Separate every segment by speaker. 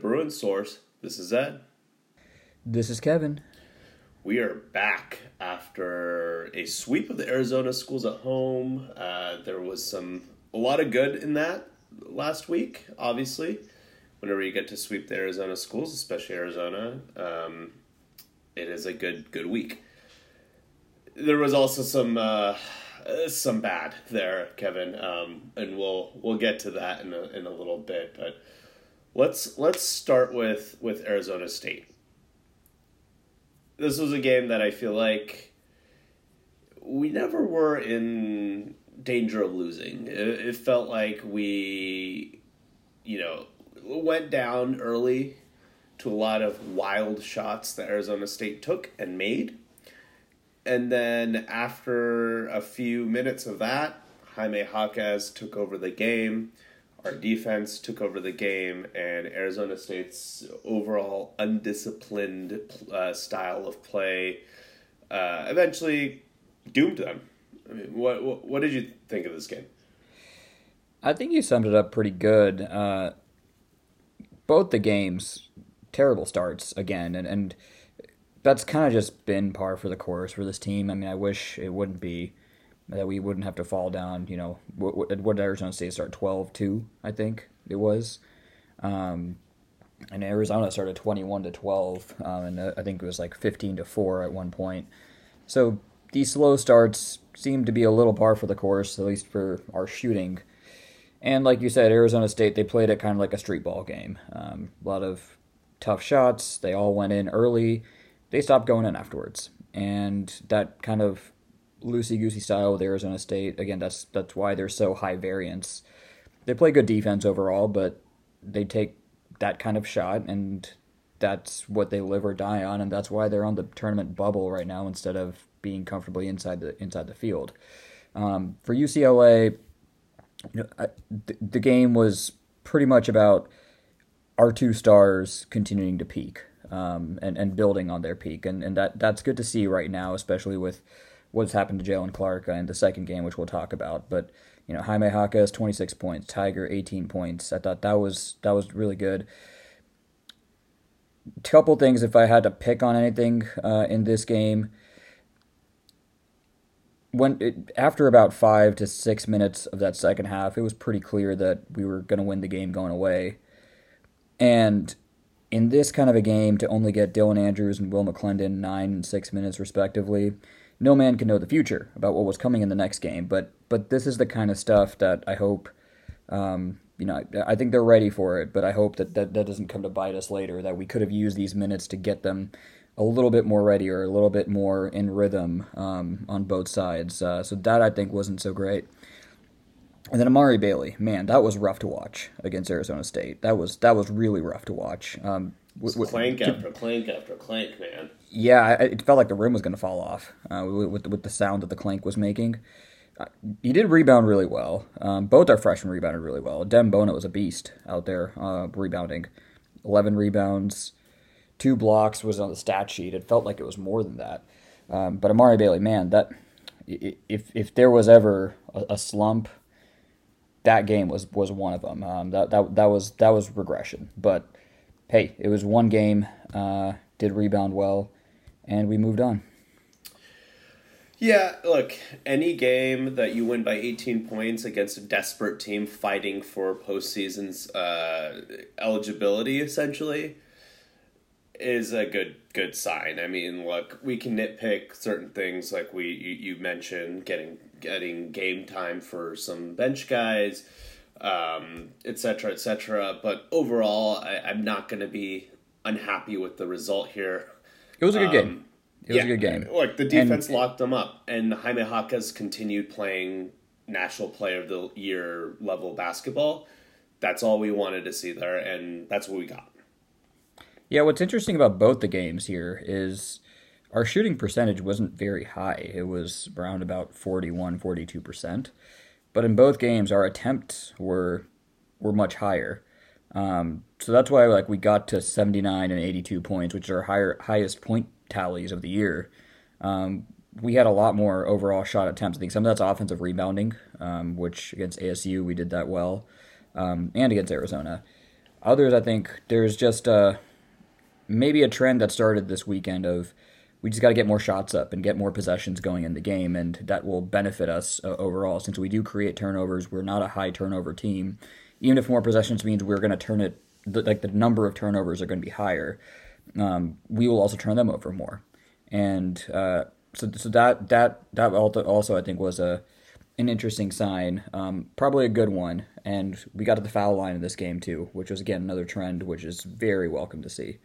Speaker 1: Bruin Source. This is Ed.
Speaker 2: This is Kevin.
Speaker 1: We are back after a sweep of the Arizona schools at home. Uh, there was some a lot of good in that last week. Obviously, whenever you get to sweep the Arizona schools, especially Arizona, um, it is a good good week. There was also some uh, some bad there, Kevin, um, and we'll we'll get to that in a, in a little bit. But let's let's start with with Arizona State this was a game that I feel like we never were in danger of losing. It, it, felt like we, you know, went down early to a lot of wild shots that Arizona State took and made. And then after a few minutes of that, Jaime Jaquez took over the game our defense took over the game, and Arizona State's overall undisciplined uh, style of play uh, eventually doomed them. I mean, what, what, what did you think of this game?
Speaker 2: I think you summed it up pretty good. Uh, both the games, terrible starts again, and and that's kind of just been par for the course for this team. I mean, I wish it wouldn't be that we wouldn't have to fall down. You know, what, what did Arizona State start? 12-2, I think it was. Um, and Arizona started 21 to 12, um, and uh, I think it was like 15 to 4 at one point. So these slow starts seem to be a little par for the course, at least for our shooting. And like you said, Arizona State, they played it kind of like a street ball game. Um, a lot of tough shots. They all went in early. They stopped going in afterwards. And that kind of loosey goosey style with Arizona State. Again, that's that's why they're so high variance. They play good defense overall, but they take that kind of shot, and that's what they live or die on, and that's why they're on the tournament bubble right now instead of being comfortably inside the inside the field. Um, for UCLA, you know, I, the, the game was pretty much about our two stars continuing to peak um, and and building on their peak, and and that that's good to see right now, especially with what's happened to Jaylen Clark in the second game, which we'll talk about. But you know, Jaime Jaquez 26 points, Tiger 18 points. I thought that was that was really good. Couple things, if I had to pick on anything uh, in this game, when it, after about five to six minutes of that second half, it was pretty clear that we were going to win the game going away. And in this kind of a game, to only get Dylan Andrews and Will McClendon nine and six minutes respectively, no man can know the future about what was coming in the next game. But but this is the kind of stuff that I hope, um, you know, I, I, think they're ready for it. But I hope that, that that doesn't come to bite us later. That we could have used these minutes to get them a little bit more ready or a little bit more in rhythm um, on both sides. Uh, so that I think wasn't so great. And then Amari Bailey, man, that was rough to watch against Arizona State. That was that was really rough to watch. Um,
Speaker 1: with, with, clank after clank after clank, man
Speaker 2: yeah, it felt like the room was going to fall off uh, with with the sound that the clank was making. Uh, he did rebound really well. Um, both our freshmen rebounded really well. Dem Bona was a beast out there uh, rebounding. Eleven rebounds, two blocks was on the stat sheet. It felt like it was more than that. Um, but Amari Bailey, man, that if if there was ever a, a slump, that game was was one of them. Um, that that that was that was regression. But hey, it was one game. Uh, did rebound well and we moved on.
Speaker 1: Yeah, look, any game that you win by 18 points against a desperate team fighting for postseason's uh, eligibility, essentially, is a good good sign. I mean, look, we can nitpick certain things like we you, you mentioned getting getting game time for some bench guys, um, et cetera, et cetera. But overall, I, I'm not going to be unhappy with the result here.
Speaker 2: It was a good um, game. It was yeah, a good game.
Speaker 1: Look, the defense and, locked them up, and Jaime Jaquez continued playing National Player of the Year level basketball. That's all we wanted to see there, and that's what we got.
Speaker 2: Yeah, what's interesting about both the games here is our shooting percentage wasn't very high. It was around about 41, 42%. But in both games, our attempts were were much higher. Um, so that's why like we got to 79 and 82 points, which are higher highest point tallies of the year. Um, we had a lot more overall shot attempts. I think some of that's offensive rebounding, um, which against ASU we did that well, um, and against Arizona. Others, I think there's just uh, maybe a trend that started this weekend of we just got to get more shots up and get more possessions going in the game, and that will benefit us uh, overall. Since we do create turnovers, we're not a high turnover team. Even if more possessions means we're going to turn it, like the number of turnovers are going to be higher, um, we will also turn them over more. And uh, so, so that that that also I think was a an interesting sign, um, probably a good one. And we got to the foul line in this game too, which was again another trend, which is very welcome to see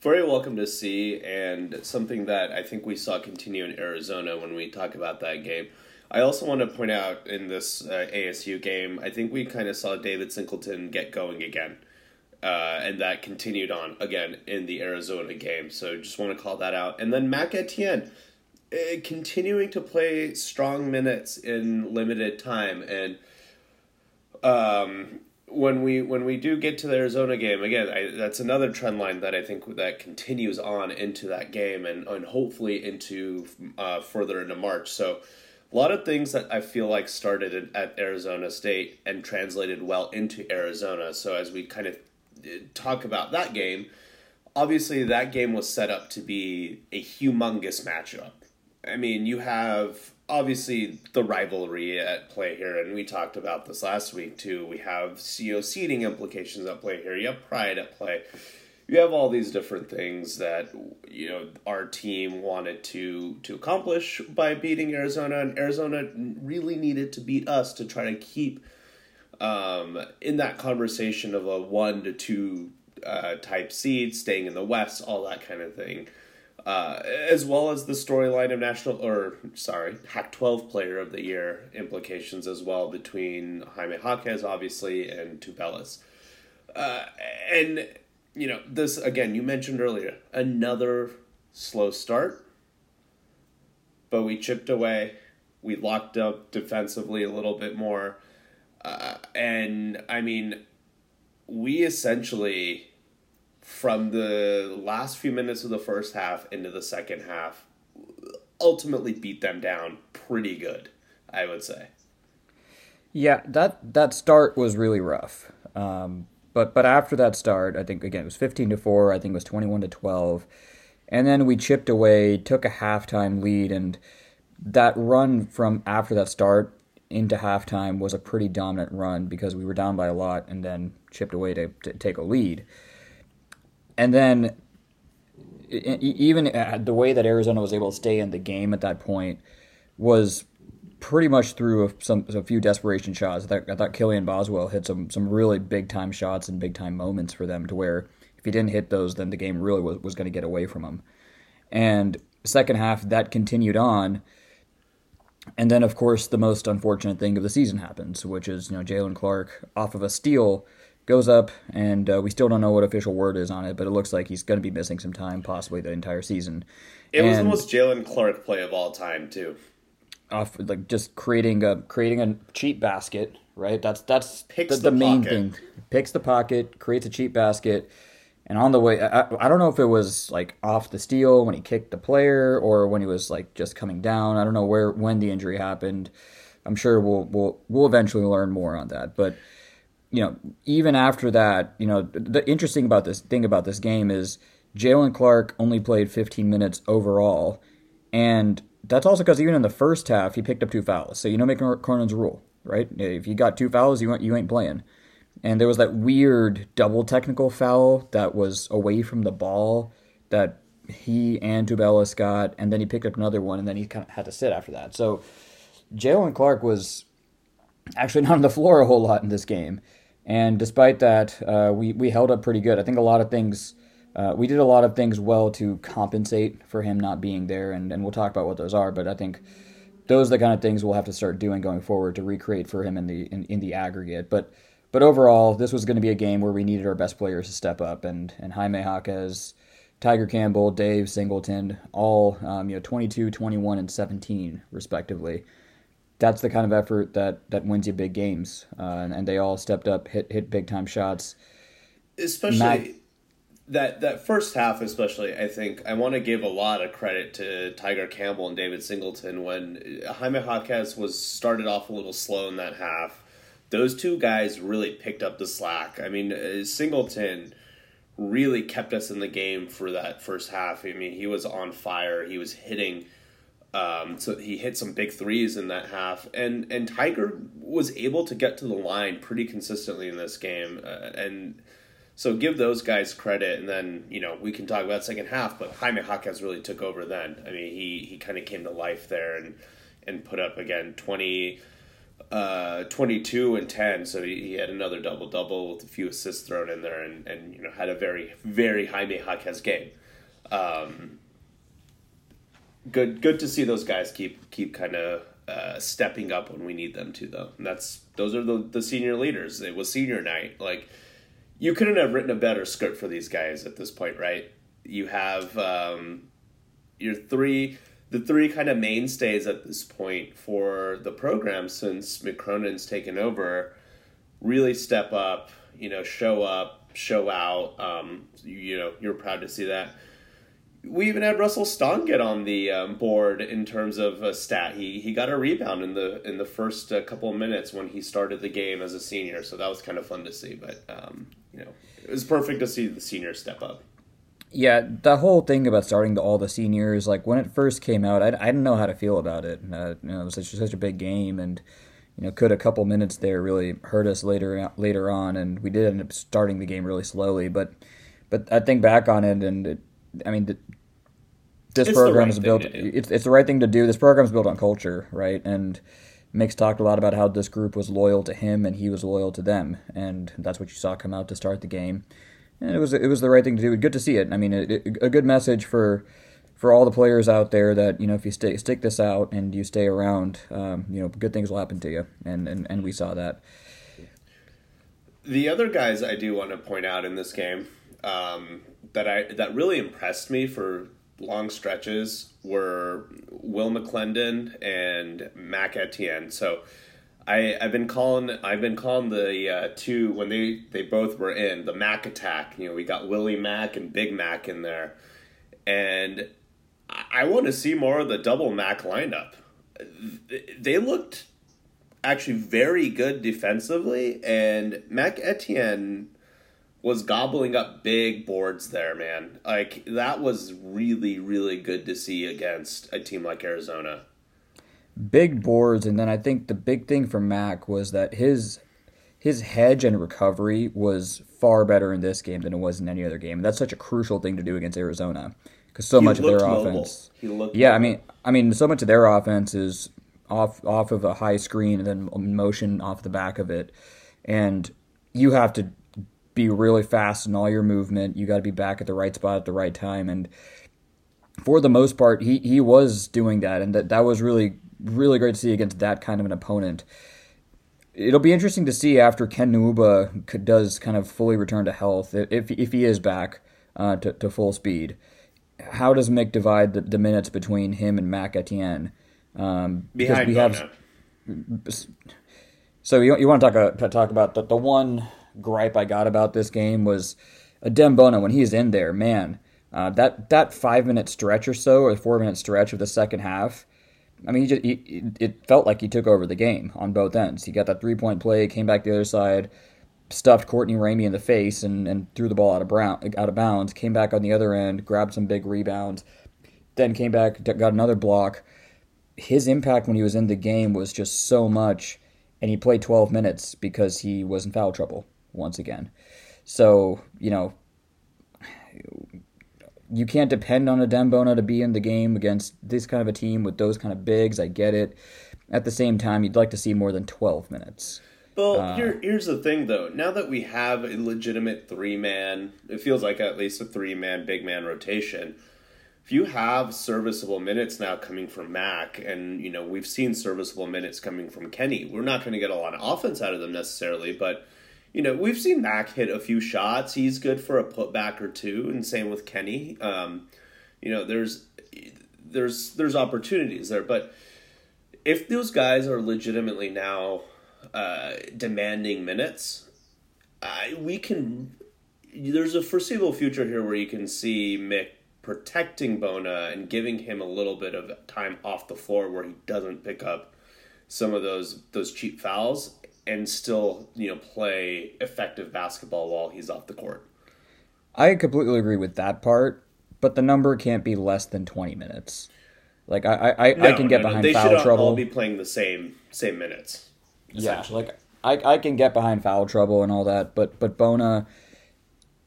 Speaker 1: very welcome to see, and something that I think we saw continue in Arizona when we talk about that game. I also want to point out in this uh, ASU game, I think we kind of saw David Singleton get going again. Uh, and that continued on again in the Arizona game. So just want to call that out. And then Mac Etienne uh, continuing to play strong minutes in limited time. And um, when we when we do get to the Arizona game again, I, that's another trend line that I think that continues on into that game and and hopefully into uh, further into March. So a lot of things that I feel like started at Arizona State and translated well into Arizona. So as we kind of uh, talk about that game, obviously that game was set up to be a humongous matchup. I mean, you have obviously the rivalry at play here, and we talked about this last week too. We have CO seeding implications at play here. You have pride at play. You have all these different things that you know our team wanted to to accomplish by beating Arizona, and Arizona really needed to beat us to try to keep um, in that conversation of a one to two uh, type seed, staying in the West, all that kind of thing. Uh, as well as the storyline of national or sorry Pac-12 Player of the Year implications as well between Jaime Jaquez obviously and Tubelis, uh, and you know this again you mentioned earlier another slow start, but we chipped away, we locked up defensively a little bit more, uh, and I mean we essentially from the last few minutes of the first half into the second half ultimately beat them down pretty good, I would say.
Speaker 2: Yeah, that that start was really rough. Um, but but after that start, I think again it was 15 to 4, I think it was 21 to 12. And then we chipped away, took a halftime lead and that run from after that start into halftime was a pretty dominant run because we were down by a lot and then chipped away to, to take a lead and then even uh, the way that Arizona was able to stay in the game at that point was pretty much through a, some a few desperation shots. I thought, I thought Kylan Boswell hit some some really big time shots and big time moments for them to where if he didn't hit those, then the game really was, was going to get away from him. And second half, that continued on. And then, of course, the most unfortunate thing of the season happens, which is you know Jaylen Clark off of a steal goes up, and uh, we still don't know what official word is on it, but it looks like he's going to be missing some time, possibly the entire season.
Speaker 1: It and was the most Jaylen Clark play of all time, too.
Speaker 2: Off like just creating a creating a cheap basket, right? That's that's Picks the, the, main thing. Picks the pocket, creates a cheap basket, and on the way, I, I don't know if it was like off the steal when he kicked the player or when he was like just coming down. I don't know where when the injury happened. I'm sure we'll we'll we'll eventually learn more on that, but you know, even after that, you know, the interesting about this thing about this game is Jaylen Clark only played 15 minutes overall, and that's also because even in the first half he picked up two fouls. So you know, Mick Cronin's rule, right? If you got two fouls, you ain't, you ain't playing. And there was that weird double technical foul that was away from the ball that he and Tubelis got, and then he picked up another one, and then he kind of had to sit after that. So Jaylen Clark was actually not on the floor a whole lot in this game. And despite that, uh, we we held up pretty good. I think a lot of things. Uh, we did a lot of things well to compensate for him not being there, and, and we'll talk about what those are. But I think those are the kind of things we'll have to start doing going forward to recreate for him in the in, in the aggregate. But but overall, this was going to be a game where we needed our best players to step up, and and Jaime Jaquez, Tiger Campbell, Dave Singleton, all um, you know 22, 21, and 17 respectively that's the kind of effort that that wins you big games, uh, and, and, they all stepped up, hit hit big time shots.
Speaker 1: Especially Matt, that that first half, especially, I think I want to give a lot of credit to Tiger Campbell and David Singleton when Jaime Jaquez was started off a little slow in that half. those two guys really picked up the slack. I mean, uh, Singleton really kept us in the game for that first half. I mean, he was on fire. He was hitting. Um, so he hit some big threes in that half, and and Tiger was able to get to the line pretty consistently in this game, uh, and so give those guys credit. And then you know we can talk about second half, but Jaime Jaquez really took over then. I mean, he he kind of came to life there and and put up again twenty uh, 22 and 10 so he, he had another double double with a few assists thrown in there and, and you know had a very very Jaime Jaquez game um, good good to see those guys keep keep kind of uh, stepping up when we need them to though and that's those are the, the senior leaders it was senior night like you couldn't have written a better script for these guys at this point right you have um, your three the three kind of mainstays at this point for the program since Mick Cronin's taken over really step up, you know, show up, show out. Um, you, you, know, you're proud to see that. We even had Russell Stong get on the um, board in terms of a stat. He he got a rebound in the in the first uh, couple of minutes when he started the game as a senior, so that was kind of fun to see. But um, you know, it was perfect to see the seniors step up.
Speaker 2: Yeah, the whole thing about starting the, all the seniors, like when it first came out, I, I didn't know how to feel about it. Uh, you know, it was such, such a big game, and you know, could a couple minutes there really hurt us later later on, and we did end up starting the game really slowly. But but I think back on it, and it, I mean, this it's program right is built. It's it's the right thing to do. This program is built on culture, right? And Mick's talked a lot about how this group was loyal to him, and he was loyal to them, and that's what you saw come out to start the game and it was it was the right thing to do. Good to see it. I mean, it, it, a good message for for all the players out there that you know if you stay stick this out and you stay around, um, you know, good things will happen to you, and and, and we saw that.
Speaker 1: The other guys I do want to point out in this game um, that I that really impressed me for long stretches were Will McClendon and Mac Etienne. So I I've been calling I've been calling the uh, two when they they both were in the Mac attack. You know, we got Willie Mac and Big Mac in there, and I, I want to see more of the double Mac lineup. They looked actually very good defensively, and Mac Etienne was gobbling up big boards there, man. Like that was really really good to see against a team like Arizona
Speaker 2: big boards, and then I think the big thing for Mac was that his his hedge and recovery was far better in this game than it was in any other game. And that's such a crucial thing to do against Arizona because so he much of their offense. yeah, mobile. I mean, I mean, so much of their offense is off off of a high screen and then motion off the back of it, and you have to be really fast in all your movement. You got to be back at the right spot at the right time, and for the most part, he he was doing that, and that that was really really great to see against that kind of an opponent. It'll be interesting to see after Ken Nwuba does kind of fully return to health, if, if he is back uh, to, to full speed. How does Mick divide the, the minutes between him and Mac Etienne? Um,
Speaker 1: Behind we have,
Speaker 2: So you, you want to talk, uh, talk about the, the one gripe I got about this game was Adem Bona when he's in there, man. Uh, that that five minute stretch or so, or four minute stretch of the second half, I mean, he just he, it felt like he took over the game on both ends. He got that three point play, came back the other side, stuffed Courtney Ramey in the face, and, and threw the ball out of brown, out of bounds. Came back on the other end, grabbed some big rebounds, then came back, got another block. His impact when he was in the game was just so much, and he played 12 minutes because he was in foul trouble once again. So you know, you can't depend on a Bona to be in the game against this kind of a team with those kind of bigs. I get it. At the same time, you'd like to see more than 12 minutes.
Speaker 1: Well, uh, here, here's the thing, though. Now that we have a legitimate three man, it feels like at least a three man, big man rotation. If you have serviceable minutes now coming from Mac, and you know we've seen serviceable minutes coming from Kenny, we're not going to get a lot of offense out of them necessarily, but you know, we've seen Mac hit a few shots. He's good for a putback or two, and same with Kenny. Um, you know, there's there's there's opportunities there, but if those guys are legitimately now uh, demanding minutes, I, we can. There's a foreseeable future here where you can see Mick protecting Bona and giving him a little bit of time off the floor where he doesn't pick up some of those those cheap fouls and still you know play effective basketball while he's off the court.
Speaker 2: I completely agree with that part, but the number can't be less than twenty minutes. Like I, I,
Speaker 1: No,
Speaker 2: I can get
Speaker 1: no, no,
Speaker 2: behind
Speaker 1: They
Speaker 2: foul
Speaker 1: should
Speaker 2: trouble.
Speaker 1: all be playing the same same minutes.
Speaker 2: Yeah, like I, I can get behind foul trouble and all that, but but Bona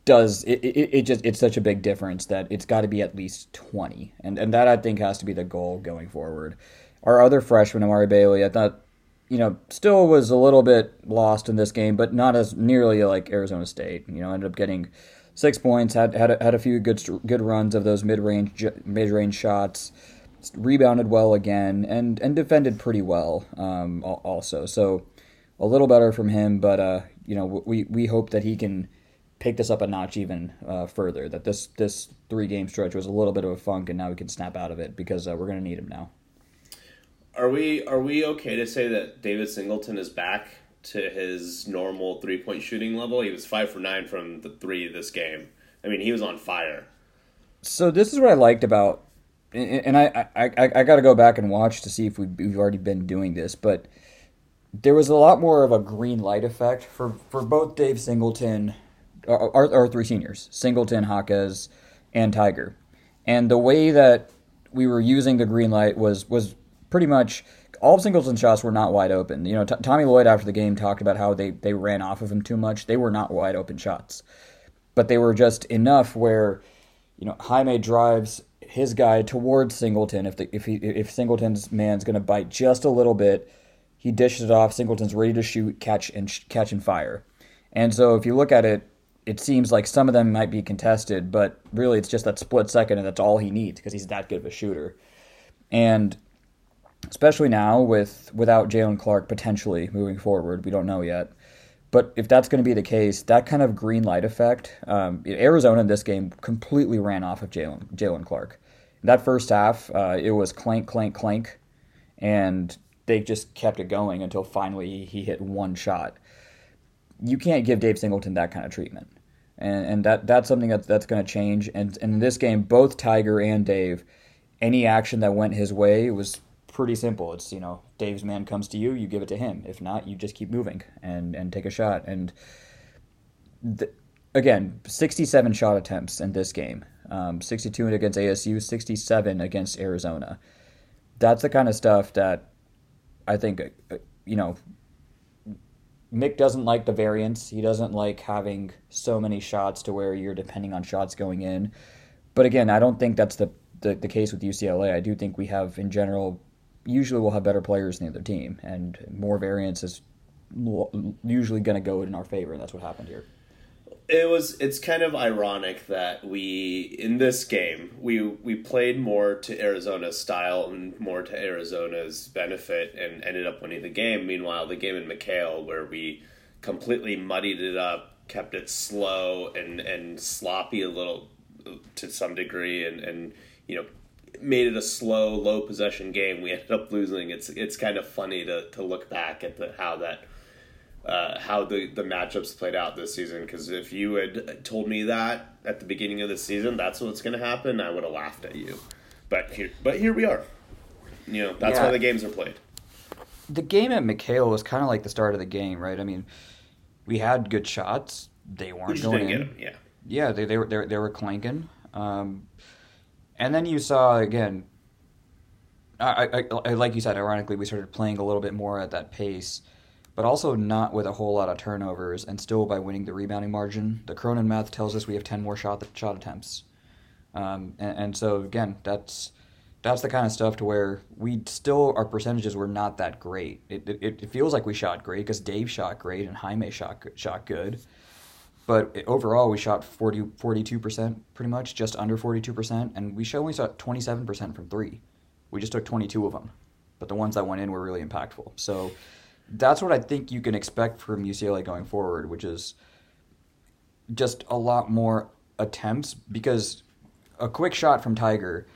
Speaker 2: does it, it, it just it's such a big difference that it's got to be at least 20 and and that I think has to be the goal going forward. Our other freshman Amari Bailey, I thought you know still was a little bit lost in this game, but not as nearly like Arizona State. You know, ended up getting six points, had had a, had a few good good runs of those mid range mid range shots, rebounded well again, and and defended pretty well um, also. So a little better from him, but uh, you know we we hope that he can take this up a notch even uh, further. That this this three game stretch was a little bit of a funk, and now we can snap out of it because uh, we're going to need him now.
Speaker 1: Are we are we okay to say that David Singleton is back to his normal three point shooting level? He was five for nine from the three this game. I mean, he was on fire.
Speaker 2: So this is what I liked about, and I I, I, I got to go back and watch to see if we've, we've already been doing this, but there was a lot more of a green light effect for, for both Dave Singleton, our, our, three seniors, Singleton, Hawkes, and Tiger, and the way that we were using the green light was was pretty much all of Singleton's shots were not wide open. You know, T- Tommy Lloyd after the game talked about how they they ran off of him too much. They were not wide open shots, but they were just enough where you know, Jaime drives his guy towards Singleton. If the, if he if Singleton's man's going to bite just a little bit, he dishes it off. Singleton's ready to shoot, catch and sh- catch and fire. And so if you look at it, it seems like some of them might be contested, but really it's just that split second, and that's all he needs because he's that good of a shooter. And especially now with without Jaylen Clark potentially moving forward, we don't know yet. But if that's going to be the case, that kind of green light effect, um, Arizona in this game completely ran off of Jaylen Jaylen Clark. That first half, uh, it was clank, clank, clank, and they just kept it going until finally he hit one shot. You can't give Dave Singleton that kind of treatment, and and that that's something that that's going to change. And, and in this game, both Tiger and Dave, any action that went his way was pretty simple. It's you know Dave's man comes to you, you give it to him. If not, you just keep moving and and take a shot. And th- again, 67 shot attempts in this game, um, 62 against ASU, 67 against Arizona. That's the kind of stuff that I think uh, you know. Mick doesn't like the variance. He doesn't like having so many shots to where you're depending on shots going in. But again, I don't think that's the, the, the case with UCLA. I do think we have, in general, usually we'll have better players than the other team, and more variance is usually going to go in our favor, and that's what happened here.
Speaker 1: It was. It's kind of ironic that we in this game we we played more to Arizona's style and more to Arizona's benefit, and ended up winning the game. Meanwhile, the game in McKale where we completely muddied it up, kept it slow and and sloppy a little to some degree, and and you know made it a slow, low possession game. We ended up losing. It's it's kind of funny to, to look back at the how that uh, how the the matchups played out this season. Because if you had told me that at the beginning of the season, that's what's going to happen, I would have laughed at you. But here, but here we are. You know that's
Speaker 2: Yeah.
Speaker 1: why the games are played.
Speaker 2: The game at McKale was kind of like the start of the game, right? I mean, we had good shots. They weren't going in.
Speaker 1: Yeah.
Speaker 2: Yeah, they they were they, were- they were clanking. Um, and then you saw again. I, I, I like you said, ironically, we started playing a little bit more at that pace, but also not with a whole lot of turnovers, and still by winning the rebounding margin. The Cronin math tells us we have ten more shot shot attempts, um, and, and so again, that's that's the kind of stuff to where we still our percentages were not that great. It it, it feels like we shot great because Dave shot great and Jaime shot shot good but overall we shot 40, 42% pretty much just under 42% and we only shot 27% from three. We just took 22 of them but the ones that went in were really impactful. So that's what i think you can expect from ucla going forward which is just a lot more attempts. Because a quick shot from tiger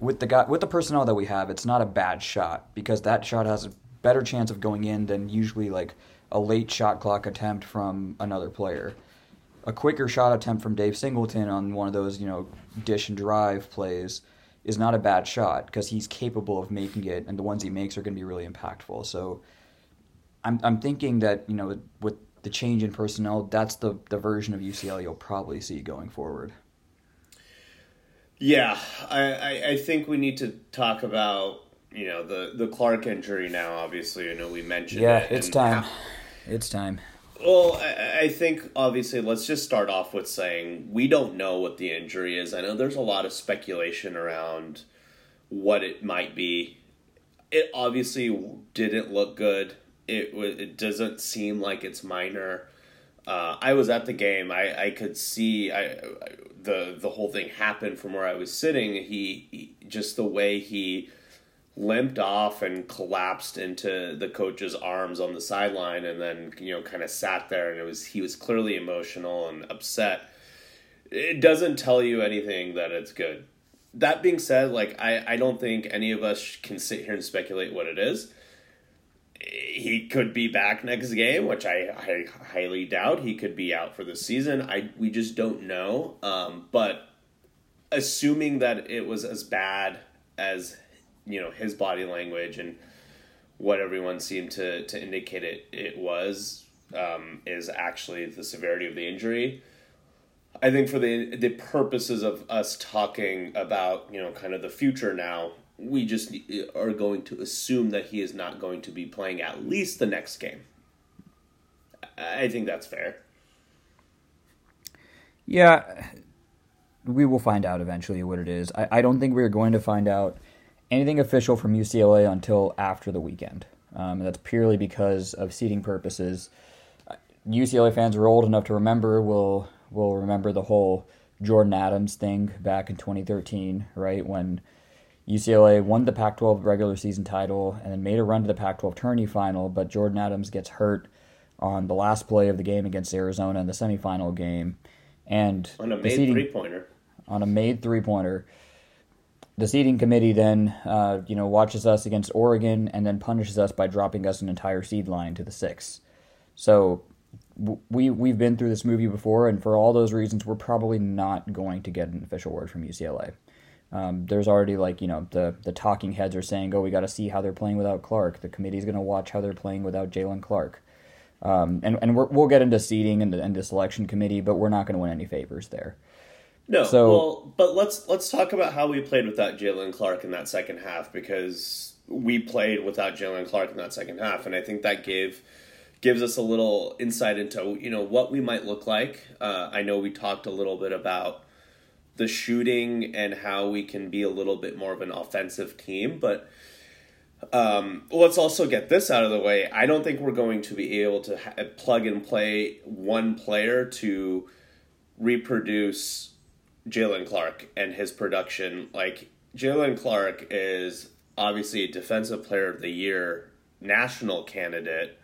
Speaker 2: with the guy with the personnel that we have it's not a bad shot. Because that shot has a better chance of going in than usually like a late shot clock attempt from another player. A quicker shot attempt from Dave Singleton on one of those, you know, dish and drive plays is not a bad shot because he's capable of making it, and the ones he makes are going to be really impactful. So I'm I'm thinking that you know with the change in personnel, that's the the version of UCLA you'll probably see going forward.
Speaker 1: Yeah, I, I, I think we need to talk about you know the the Clark injury now. Obviously, I know we mentioned.
Speaker 2: Yeah,
Speaker 1: it
Speaker 2: it's time. How, it's time.
Speaker 1: Well, I, I think obviously let's just start off with saying we don't know what the injury is. I know there's a lot of speculation around what it might be. It obviously didn't look good. It it doesn't seem like it's minor. Uh, I was at the game. I, I could see I, the the whole thing happen from where I was sitting. He, he just the way he limped off and collapsed into the coach's arms on the sideline and then you know kind of sat there and it was he was clearly emotional and upset. It doesn't tell you anything that it's good. That being said like i i don't think any of us can sit here and speculate what it is. He could be back next game which i, I highly doubt. He could be out for the season. I we just don't know. Um, but assuming that it was as bad as you know his body language and what everyone seemed to to indicate it it was um, is actually the severity of the injury. I think for the the purposes of us talking about you know kind of the future now, we just are going to assume that he is not going to be playing at least the next game. I think that's fair.
Speaker 2: Yeah, we will find out eventually what it is. I, I don't think we're going to find out anything official from UCLA until after the weekend. Um, that's purely because of seating purposes. UCLA fans are old enough to remember will will remember the whole Jordan Adams thing back in 2013, right when UCLA won the Pac-12 regular season title and then made a run to the Pac-12 tourney final, but Jordan Adams gets hurt on the last play of the game against Arizona in the semifinal game, and
Speaker 1: on a made three pointer.
Speaker 2: On a made three pointer the seating committee then, uh, you know, watches us against Oregon and then punishes us by dropping us an entire seed line to the six. So we we've been through this movie before, and for all those reasons, we're probably not going to get an official word from UCLA. Um, there's already like you know the the talking heads are saying, oh, we got to see how they're playing without Clark. The committee's going to watch how they're playing without Jaylen Clark. Um, and and we will get into seating and the, and the selection committee, but we're not going to win any favors there.
Speaker 1: No, so, well, but let's let's talk about how we played without Jaylen Clark in that second half because we played without Jaylen Clark in that second half, and I think that gave gives us a little insight into you know what we might look like. Uh, I know we talked a little bit about the shooting and how we can be a little bit more of an offensive team, but. Um, let's also get this out of the way. I don't think we're going to be able to ha- plug and play one player to reproduce Jaylen Clark and his production. Like Jaylen Clark is obviously a defensive player of the year national candidate.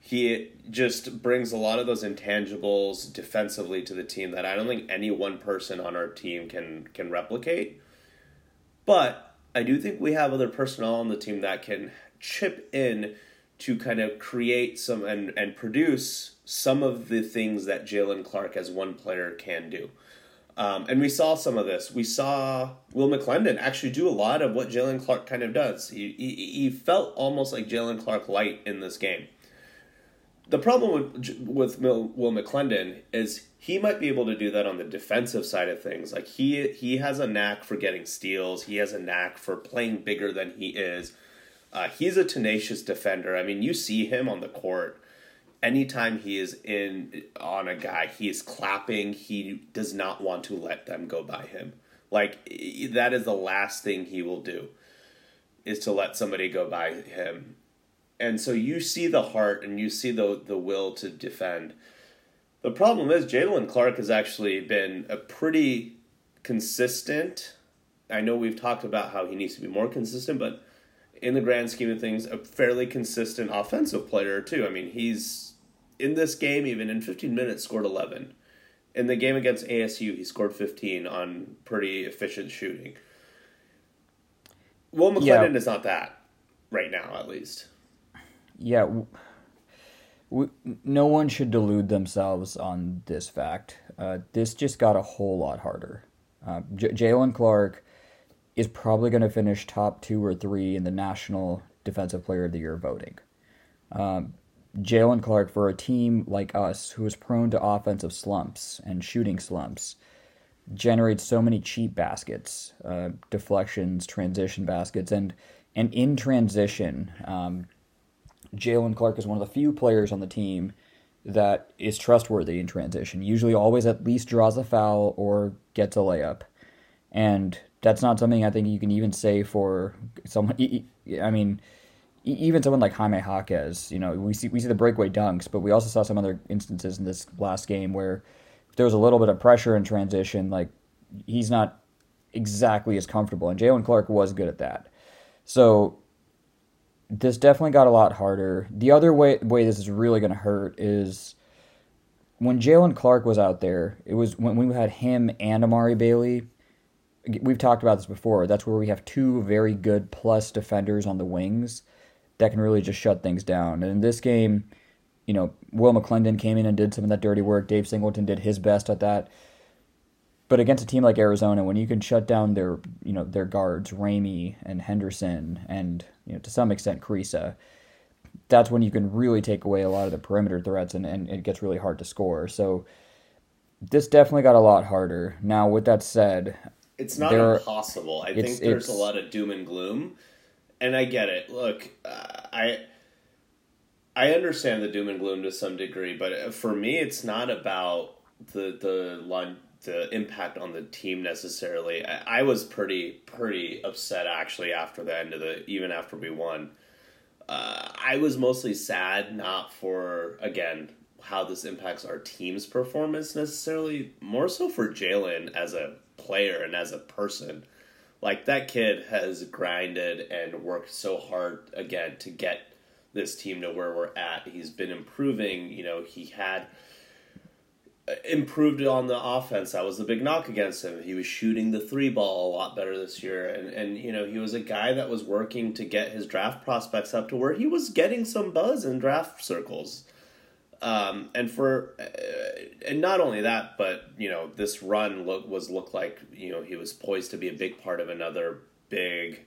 Speaker 1: He just brings a lot of those intangibles defensively to the team that I don't think any one person on our team can can replicate. But I do think we have other personnel on the team that can chip in to kind of create some and, and produce some of the things that Jaylen Clark as one player can do. Um, and we saw some of this. We saw Will McClendon actually do a lot of what Jaylen Clark kind of does. He, he, he felt almost like Jaylen Clark light in this game. The problem with with Will McClendon is he might be able to do that on the defensive side of things. Like he he has a knack for getting steals. He has a knack for playing bigger than he is. Uh, he's a tenacious defender. I mean, you see him on the court anytime he is in on a guy, he is clapping. He does not want to let them go by him. Like that is the last thing he will do is to let somebody go by him. And so you see the heart and you see the the will to defend. The problem is Jaylen Clark has actually been a pretty consistent. I know we've talked about how he needs to be more consistent, but in the grand scheme of things, a fairly consistent offensive player too. I mean, he's in this game, even in 15 minutes, scored 11. In the game against ASU, he scored 15 on pretty efficient shooting. Will McClendon yeah. is not that right now, at least.
Speaker 2: Yeah. We, no one should delude themselves on this fact. Uh, this just got a whole lot harder. Uh, J- Jaylen Clark is probably going to finish top two or three in the National Defensive Player of the Year voting. um, Jaylen Clark for a team like us who is prone to offensive slumps and shooting slumps generates so many cheap baskets, uh, deflections, transition baskets, and and in transition, um, Jaylen Clark is one of the few players on the team that is trustworthy in transition. Usually, always at least draws a foul or gets a layup, and that's not something I think you can even say for someone. I mean, even someone like Jaime Jaquez. You know, we see we see the breakaway dunks, but we also saw some other instances in this last game where there was a little bit of pressure in transition. Like he's not exactly as comfortable, and Jaylen Clark was good at that. So this definitely got a lot harder. The other way way this is really going to hurt is when Jaylen Clark was out there. It was when we had him and Amari Bailey. We've talked about this before. That's where we have two very good plus defenders on the wings that can really just shut things down. And in this game, you know, Will McClendon came in and did some of that dirty work. Dave Singleton did his best at that. But against a team like Arizona, when you can shut down their, you know, their guards, Ramey and Henderson, and you know, to some extent Kriisa, that's when you can really take away a lot of the perimeter threats, and, and it gets really hard to score. So this definitely got a lot harder. Now, with that said,
Speaker 1: it's not there, impossible. I think there's a lot of doom and gloom, and I get it. Look, uh, I I understand the doom and gloom to some degree, but for me, it's not about the the the impact on the team necessarily. I, I was pretty pretty upset actually after the end of the even after we won. Uh, I was mostly sad, not for again how this impacts our team's performance necessarily, more so for Jaylen as a player and as a person. Like that kid has grinded and worked so hard again to get this team to where we're at. He's been improving. You know, he had uh, improved on the offense. That was the big knock against him. He was shooting the three ball a lot better this year, and and you know he was a guy that was working to get his draft prospects up to where he was getting some buzz in draft circles. Um, and for uh, and not only that, but you know this run look was looked like you know he was poised to be a big part of another big,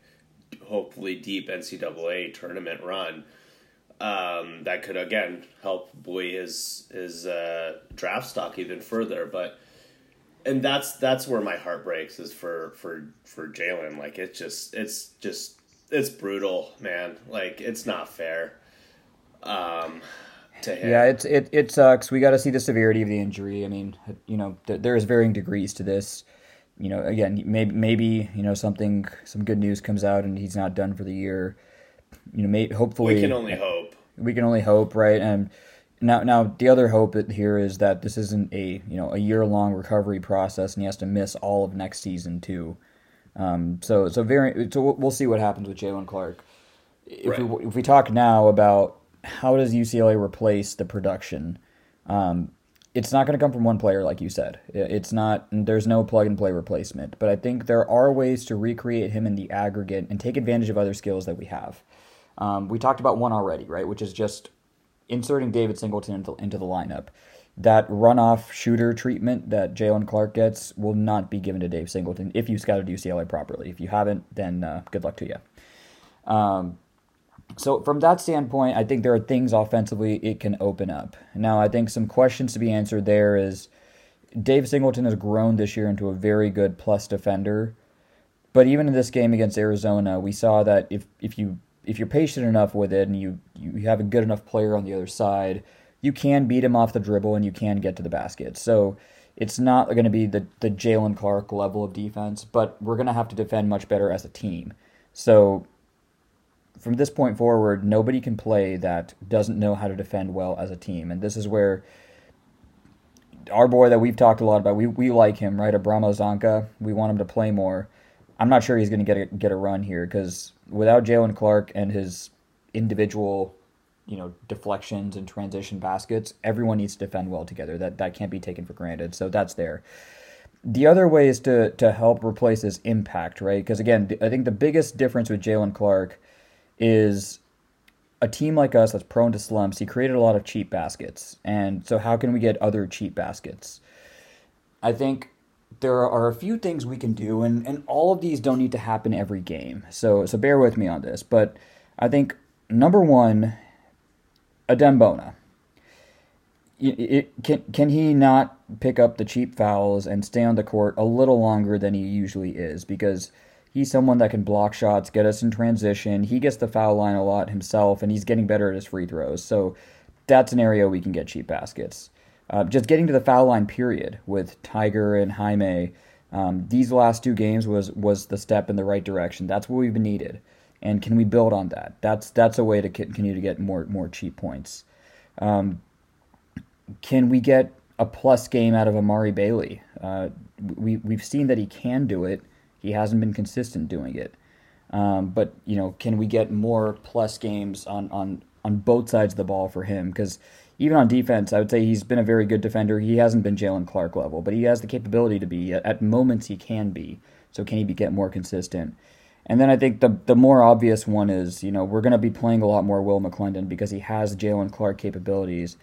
Speaker 1: hopefully deep NCAA tournament run um, that could again help buoy his his uh, draft stock even further. But and that's that's where my heart breaks is for for for Jaylen. Like it's just it's just it's brutal, man. Like it's not fair. Um,
Speaker 2: to him. Yeah, it's it it sucks. We got to see the severity of the injury. I mean, you know, th- there is varying degrees to this. You know, again, maybe maybe you know something some good news comes out and he's not done for the year you know, may, hopefully
Speaker 1: we can only hope.
Speaker 2: We can only hope, right? And now, now the other hope here is that this isn't a you know a year long recovery process, and he has to miss all of next season too. Um, so, so very, so we'll see what happens with Jaylen Clark. If right. we if we talk now about how does UCLA replace the production, um, it's not going to come from one player, like you said. It's not. There's no plug and play replacement. But I think there are ways to recreate him in the aggregate and take advantage of other skills that we have. Um, we talked about one already, right? Which is just inserting David Singleton into, into the lineup. That runoff shooter treatment that Jaylen Clark gets will not be given to Dave Singleton if you scouted UCLA properly. If you haven't, then uh, good luck to you. Um, so from that standpoint, I think there are things offensively it can open up. Now, I think some questions to be answered there is Dave Singleton has grown this year into a very good plus defender. But even in this game against Arizona, we saw that if if you if you're patient enough with it and you you have a good enough player on the other side, you can beat him off the dribble and you can get to the basket. So it's not going to be the the Jaylen Clark level of defense, but we're going to have to defend much better as a team. So from this point forward, nobody can play that doesn't know how to defend well as a team, and this is where our boy that we've talked a lot about, we, we like him, right? Abramo Canka. We want him to play more. I'm not sure he's going to get a, get a run here because without Jaylen Clark and his individual, you know, deflections and transition baskets, everyone needs to defend well together. That that can't be taken for granted. So that's there. The other way is to to help replace his impact, right? Because again, I think the biggest difference with Jaylen Clark is a team like us that's prone to slumps. He created a lot of cheap baskets, and so how can we get other cheap baskets? I think there are a few things we can do, and, and all of these don't need to happen every game. So so bear with me on this. But I think number one, Adem Bona. It, it, can can he not pick up the cheap fouls and stay on the court a little longer than he usually is? Because he's someone that can block shots, get us in transition. He gets the foul line a lot himself, and he's getting better at his free throws. So that's an area we can get cheap baskets. Uh, just getting to the foul line, period, with Tiger and Jaime. Um, these last two games was was the step in the right direction. That's what we've been needed, and can we build on that? That's that's a way to continue to get more more cheap points. Um, can we get a plus game out of Amari Bailey? Uh, we we've seen that he can do it. He hasn't been consistent doing it. Um, but you know, can we get more plus games on on on both sides of the ball for him? Because even on defense, I would say he's been a very good defender. He hasn't been Jalen Clark level, but he has the capability to be. At moments, he can be. So can he be, get more consistent? And then I think the the more obvious one is, you know, we're going to be playing a lot more Will McClendon because he has Jalen Clark capabilities.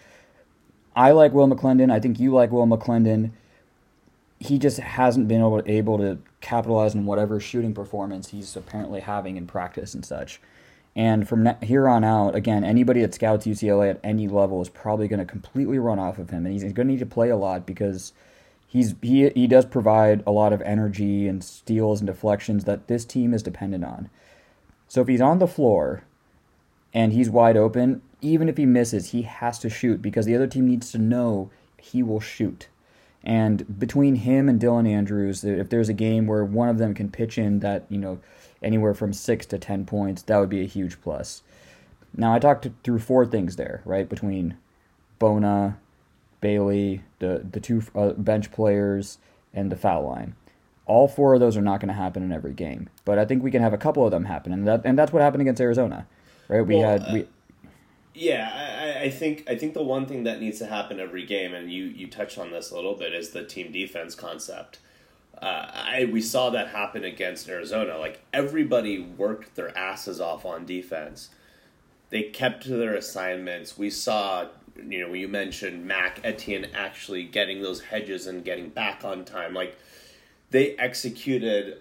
Speaker 2: I like Will McClendon. I think you like Will McClendon. He just hasn't been able, able to capitalize on whatever shooting performance he's apparently having in practice and such. And from here on out, again, anybody that scouts UCLA at any level is probably going to completely run off of him, and he's going to need to play a lot because he's he he does provide a lot of energy and steals and deflections that this team is dependent on. So if he's on the floor and he's wide open, even if he misses, he has to shoot because the other team needs to know he will shoot. And between him and Dylan Andrews, if there's a game where one of them can pitch in that, you know, anywhere from six to 10 points, that would be a huge plus. Now, I talked through four things there, right? Between Bona, Bailey, the, the two uh, bench players, and the foul line. All four of those are not going to happen in every game, but I think we can have a couple of them happen, and that and that's what happened against Arizona, right? We well, had we.
Speaker 1: Yeah, I, I think I think the one thing that needs to happen every game, and you you touched on this a little bit, is the team defense concept. Uh, I we saw that happen against Arizona. Like everybody worked their asses off on defense. They kept to their assignments. We saw, you know, when you mentioned Mac Etienne actually getting those hedges and getting back on time. Like they executed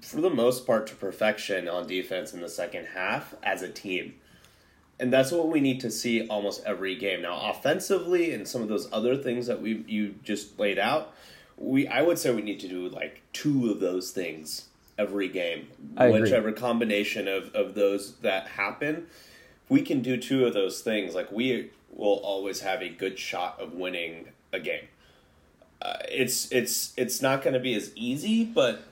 Speaker 1: for the most part to perfection on defense in the second half as a team. And that's what we need to see almost every game. Now, offensively, and some of those other things that we you just laid out, we I would say we need to do like two of those things every game. I Whichever agree. combination of, of those that happen, we can do two of those things. Like we will always have a good shot of winning a game. Uh, it's it's it's not going to be as easy, but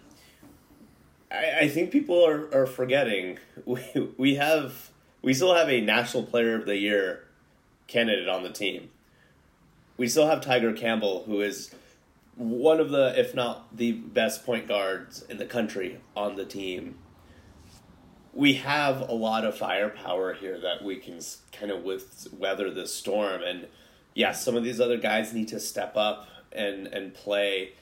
Speaker 1: I, I think people are, are forgetting we we have we still have a national player of the year candidate on the team. We still have Tiger Campbell, who is one of the, if not the best point guards in the country on the team. We have a lot of firepower here that we can kind of with weather this storm, and yes, yeah, some of these other guys need to step up and and play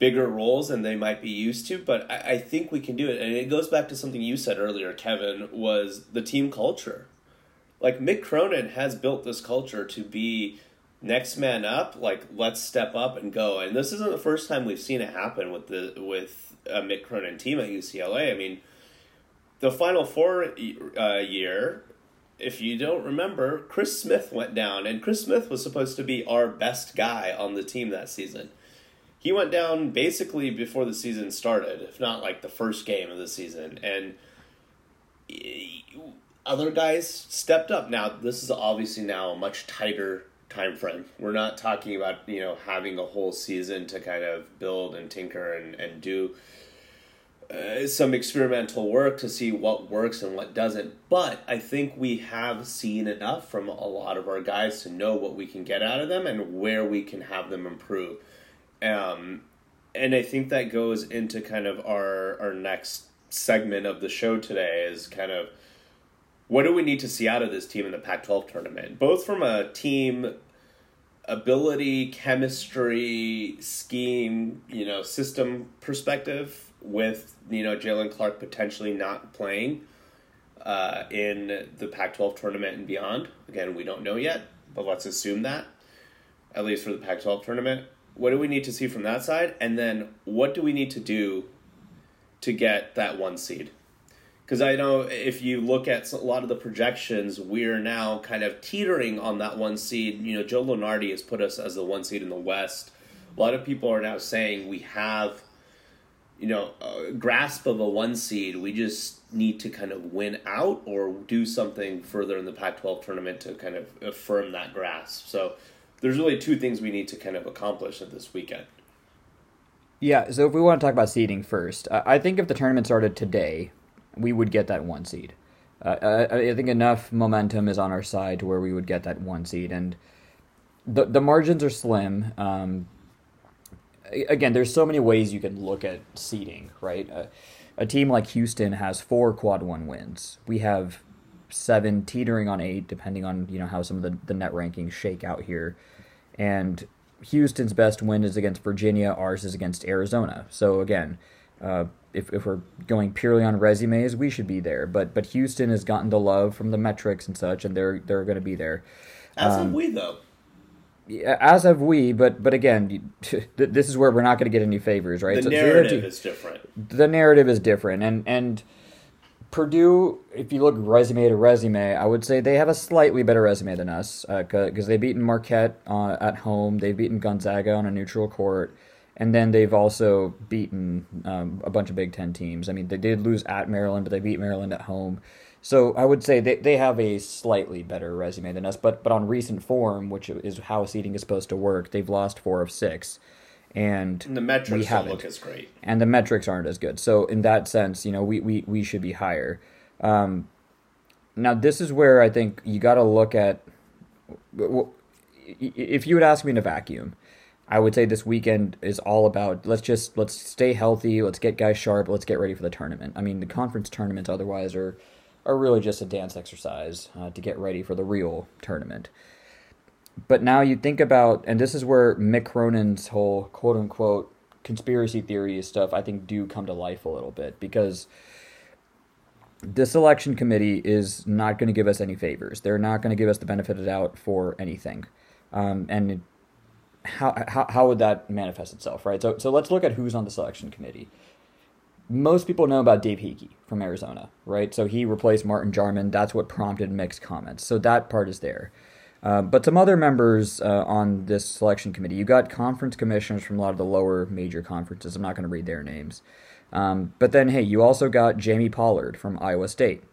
Speaker 1: bigger roles than they might be used to, but I, I think we can do it. And it goes back to something you said earlier, Kevin, was the team culture. Like Mick Cronin has built this culture to be next man up, like let's step up and go. And this isn't the first time we've seen it happen with the with a Mick Cronin team at UCLA. I mean, the Final Four uh, year, if you don't remember, Chris Smith went down, and Chris Smith was supposed to be our best guy on the team that season. He went down basically before the season started, if not like the first game of the season, and other guys stepped up. Now this is obviously now a much tighter time frame. We're not talking about you know having a whole season to kind of build and tinker and and do uh, some experimental work to see what works and what doesn't. But I think we have seen enough from a lot of our guys to know what we can get out of them and where we can have them improve. Um, and I think that goes into kind of our our next segment of the show today is kind of what do we need to see out of this team in the Pac 12 tournament? Both from a team ability, chemistry, scheme, you know, system perspective, with, you know, Jalen Clark potentially not playing uh, in the Pac 12 tournament and beyond. Again, we don't know yet, but let's assume that, at least for the Pac 12 tournament. What do we need to see from that side? And then what do we need to do to get that one seed? Because I know if you look at a lot of the projections, we're now kind of teetering on that one seed. You know, Joe Lunardi has put us as the one seed in the West. A lot of people are now saying we have, you know, a grasp of a one seed. We just need to kind of win out or do something further in the Pac 12 tournament to kind of affirm that grasp. So there's really two things we need to kind of accomplish at this weekend.
Speaker 2: Yeah, so if we want to talk about seeding first, I think if the tournament started today, we would get that one seed. Uh, I, I, think enough momentum is on our side to where we would get that one seed, and the the margins are slim. Um, again, there's so many ways you can look at seeding, right? Uh, a team like Houston has four quad one wins. We have seven, teetering on eight, depending on you know how some of the, the net rankings shake out here. And Houston's best win is against Virginia. Ours is against Arizona. So again, uh, if, if we're going purely on resumes, we should be there. But but Houston has gotten the love from the metrics and such, and they're they're going to be there.
Speaker 1: As um, have we, though.
Speaker 2: As have we, but but again, this is where we're not going to get any favors, right?
Speaker 1: The so narrative is different.
Speaker 2: The narrative is different, and and Purdue, if you look resume to resume, I would say they have a slightly better resume than us because uh, they've beaten Marquette uh, at home, they've beaten Gonzaga on a neutral court and then they've also beaten um, a bunch of Big Ten teams. I mean, they did lose at Maryland, but they beat Maryland at home. So I would say they, they have a slightly better resume than us, but but on recent form, which is how seeding is supposed to work, they've lost four of six, and,
Speaker 1: and the metrics don't look as great,
Speaker 2: and the metrics aren't as good. So in that sense, you know, we we, we should be higher. Um, now this is where I think you got to look at. If you would ask me in a vacuum, I would say this weekend is all about let's just let's stay healthy, let's get guys sharp, let's get ready for the tournament. I mean, the conference tournaments otherwise are are really just a dance exercise uh, to get ready for the real tournament. But now you think about, and this is where Mick Cronin's whole quote unquote conspiracy theory stuff, I think, do come to life a little bit because this election committee is not going to give us any favors. They're not going to give us the benefit of the doubt for anything. Um, and how, how, how would that manifest itself, right? So, so let's look at who's on the selection committee. Most people know about Dave Heeke from Arizona, right? So he replaced Martin Jarmond. That's what prompted Mick's comments. So that part is there. Uh, but some other members uh, on this selection committee, you got conference commissioners from a lot of the lower major conferences. I'm not going to read their names. Um, but then, hey, you also got Jamie Pollard from Iowa State.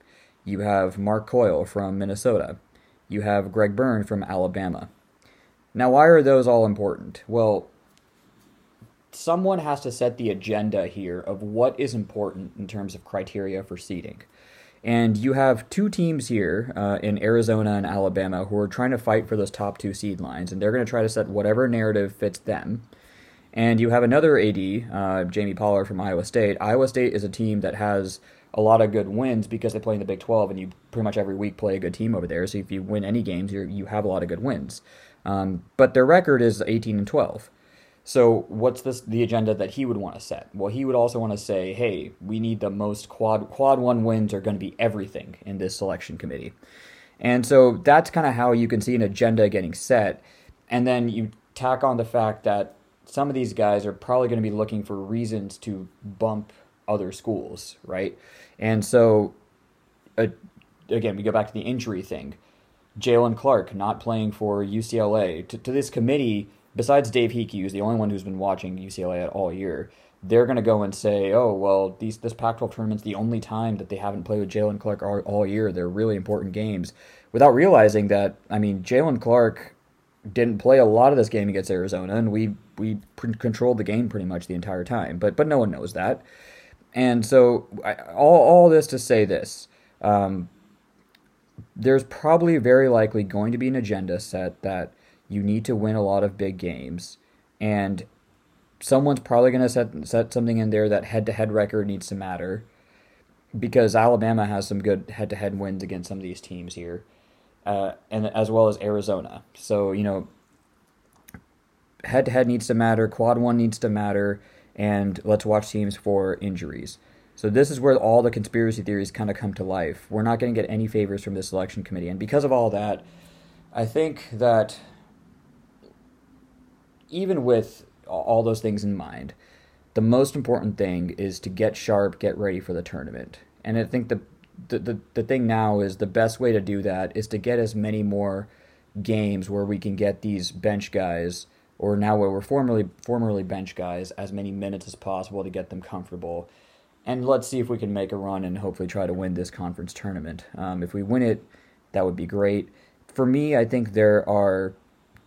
Speaker 2: You have Mark Coyle from Minnesota. You have Greg Byrne from Alabama. Now, why are those all important? Well, someone has to set the agenda here of what is important in terms of criteria for seeding. And you have two teams here uh, in Arizona and Alabama who are trying to fight for those top two seed lines, and they're going to try to set whatever narrative fits them. And you have another AD, uh, Jamie Pollard from Iowa State. Iowa State is a team that has a lot of good wins because they play in the Big 12, and you pretty much every week play a good team over there. So if you win any games, you you have a lot of good wins. Um, but their record is 18 and 12. So what's this the agenda that he would want to set? Well, he would also want to say, "Hey, we need the most quad quad one wins are going to be everything in this selection committee." And so that's kind of how you can see an agenda getting set. And then you tack on the fact that some of these guys are probably going to be looking for reasons to bump other schools, right? And so uh, again, we go back to the injury thing. Jalen Clark not playing for UCLA. To, to this committee, besides Dave Heeke, who's the only one who's been watching UCLA all year, they're going to go and say, oh, well, these this Pac 12 tournament's the only time that they haven't played with Jalen Clark all, all year. They're really important games. Without realizing that, I mean, Jalen Clark didn't play a lot of this game against Arizona, and we we controlled the game pretty much the entire time. But but no one knows that, and so I, all all this to say this: um, there's probably very likely going to be an agenda set that you need to win a lot of big games. And someone's probably going to set set something in there that head-to-head record needs to matter because Alabama has some good head-to-head wins against some of these teams here uh, and as well as Arizona. So you know head-to-head needs to matter quad one needs to matter and let's watch teams for injuries. So this is where all the conspiracy theories kind of come to life. We're not going to get any favors from the selection committee, and because of all that, I think that even with all those things in mind, the most important thing is to get sharp, get ready for the tournament. And I think the, the, the, the thing now is the best way to do that is to get as many more games where we can get these bench guys or now where we're formerly formerly bench guys as many minutes as possible to get them comfortable. And let's see if we can make a run and hopefully try to win this conference tournament. Um, if we win it, that would be great. For me, I think there are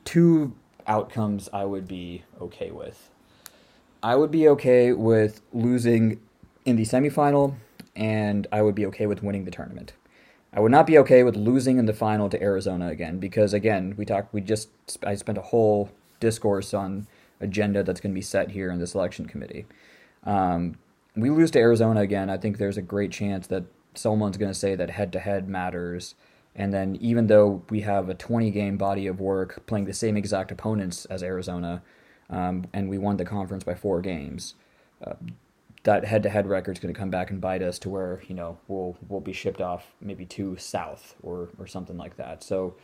Speaker 2: two outcomes I would be okay with. I would be okay with losing in the semifinal, and I would be okay with winning the tournament. I would not be okay with losing in the final to Arizona again because again we talked we just I spent a whole discourse on agenda that's going to be set here in the selection committee. Um, we lose to Arizona again, I think there's a great chance that someone's going to say that head to head matters. And then, even though we have a 20 game body of work playing the same exact opponents as Arizona, um, and we won the conference by four games, uh, that head to head record is going to come back and bite us to where, you know, we'll, we'll be shipped off maybe to South or, or something like that. So,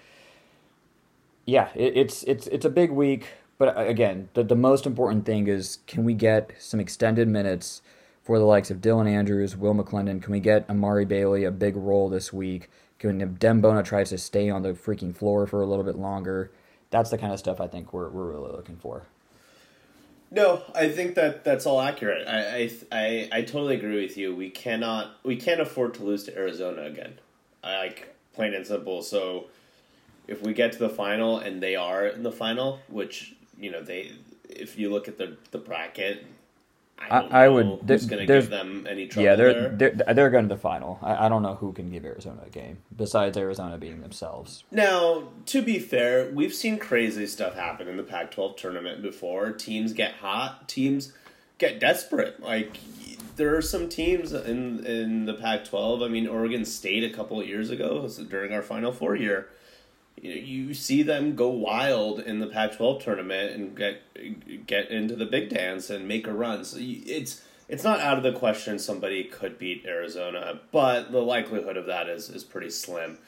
Speaker 2: yeah, it, it's it's it's a big week, but again, the the most important thing is can we get some extended minutes for the likes of Dylan Andrews, Will McClendon? Can we get Amari Bailey a big role this week? If Adem Bona tries to stay on the freaking floor for a little bit longer? That's the kind of stuff I think we're we're really looking for.
Speaker 1: No, I think that that's all accurate. I, I I I totally agree with you. We cannot we can't afford to lose to Arizona again. I like plain and simple. So if we get to the final and they are in the final, which you know they, if you look at the the bracket, I, I, I would. Who's going to give them any trouble?
Speaker 2: Yeah,
Speaker 1: they're
Speaker 2: there. they're they're going to the final. I, I don't know who can give Arizona a game besides Arizona being themselves.
Speaker 1: Now, to be fair, we've seen crazy stuff happen in the Pac-12 tournament before. Teams get hot. Teams get desperate. Like there are some teams in in the Pac-12. I mean, Oregon State a couple of years ago during our Final Four year you know, you see them go wild in the Pac-12 tournament and get get into the big dance and make a run. So it's it's not out of the question somebody could beat Arizona, but the likelihood of that is is pretty slim.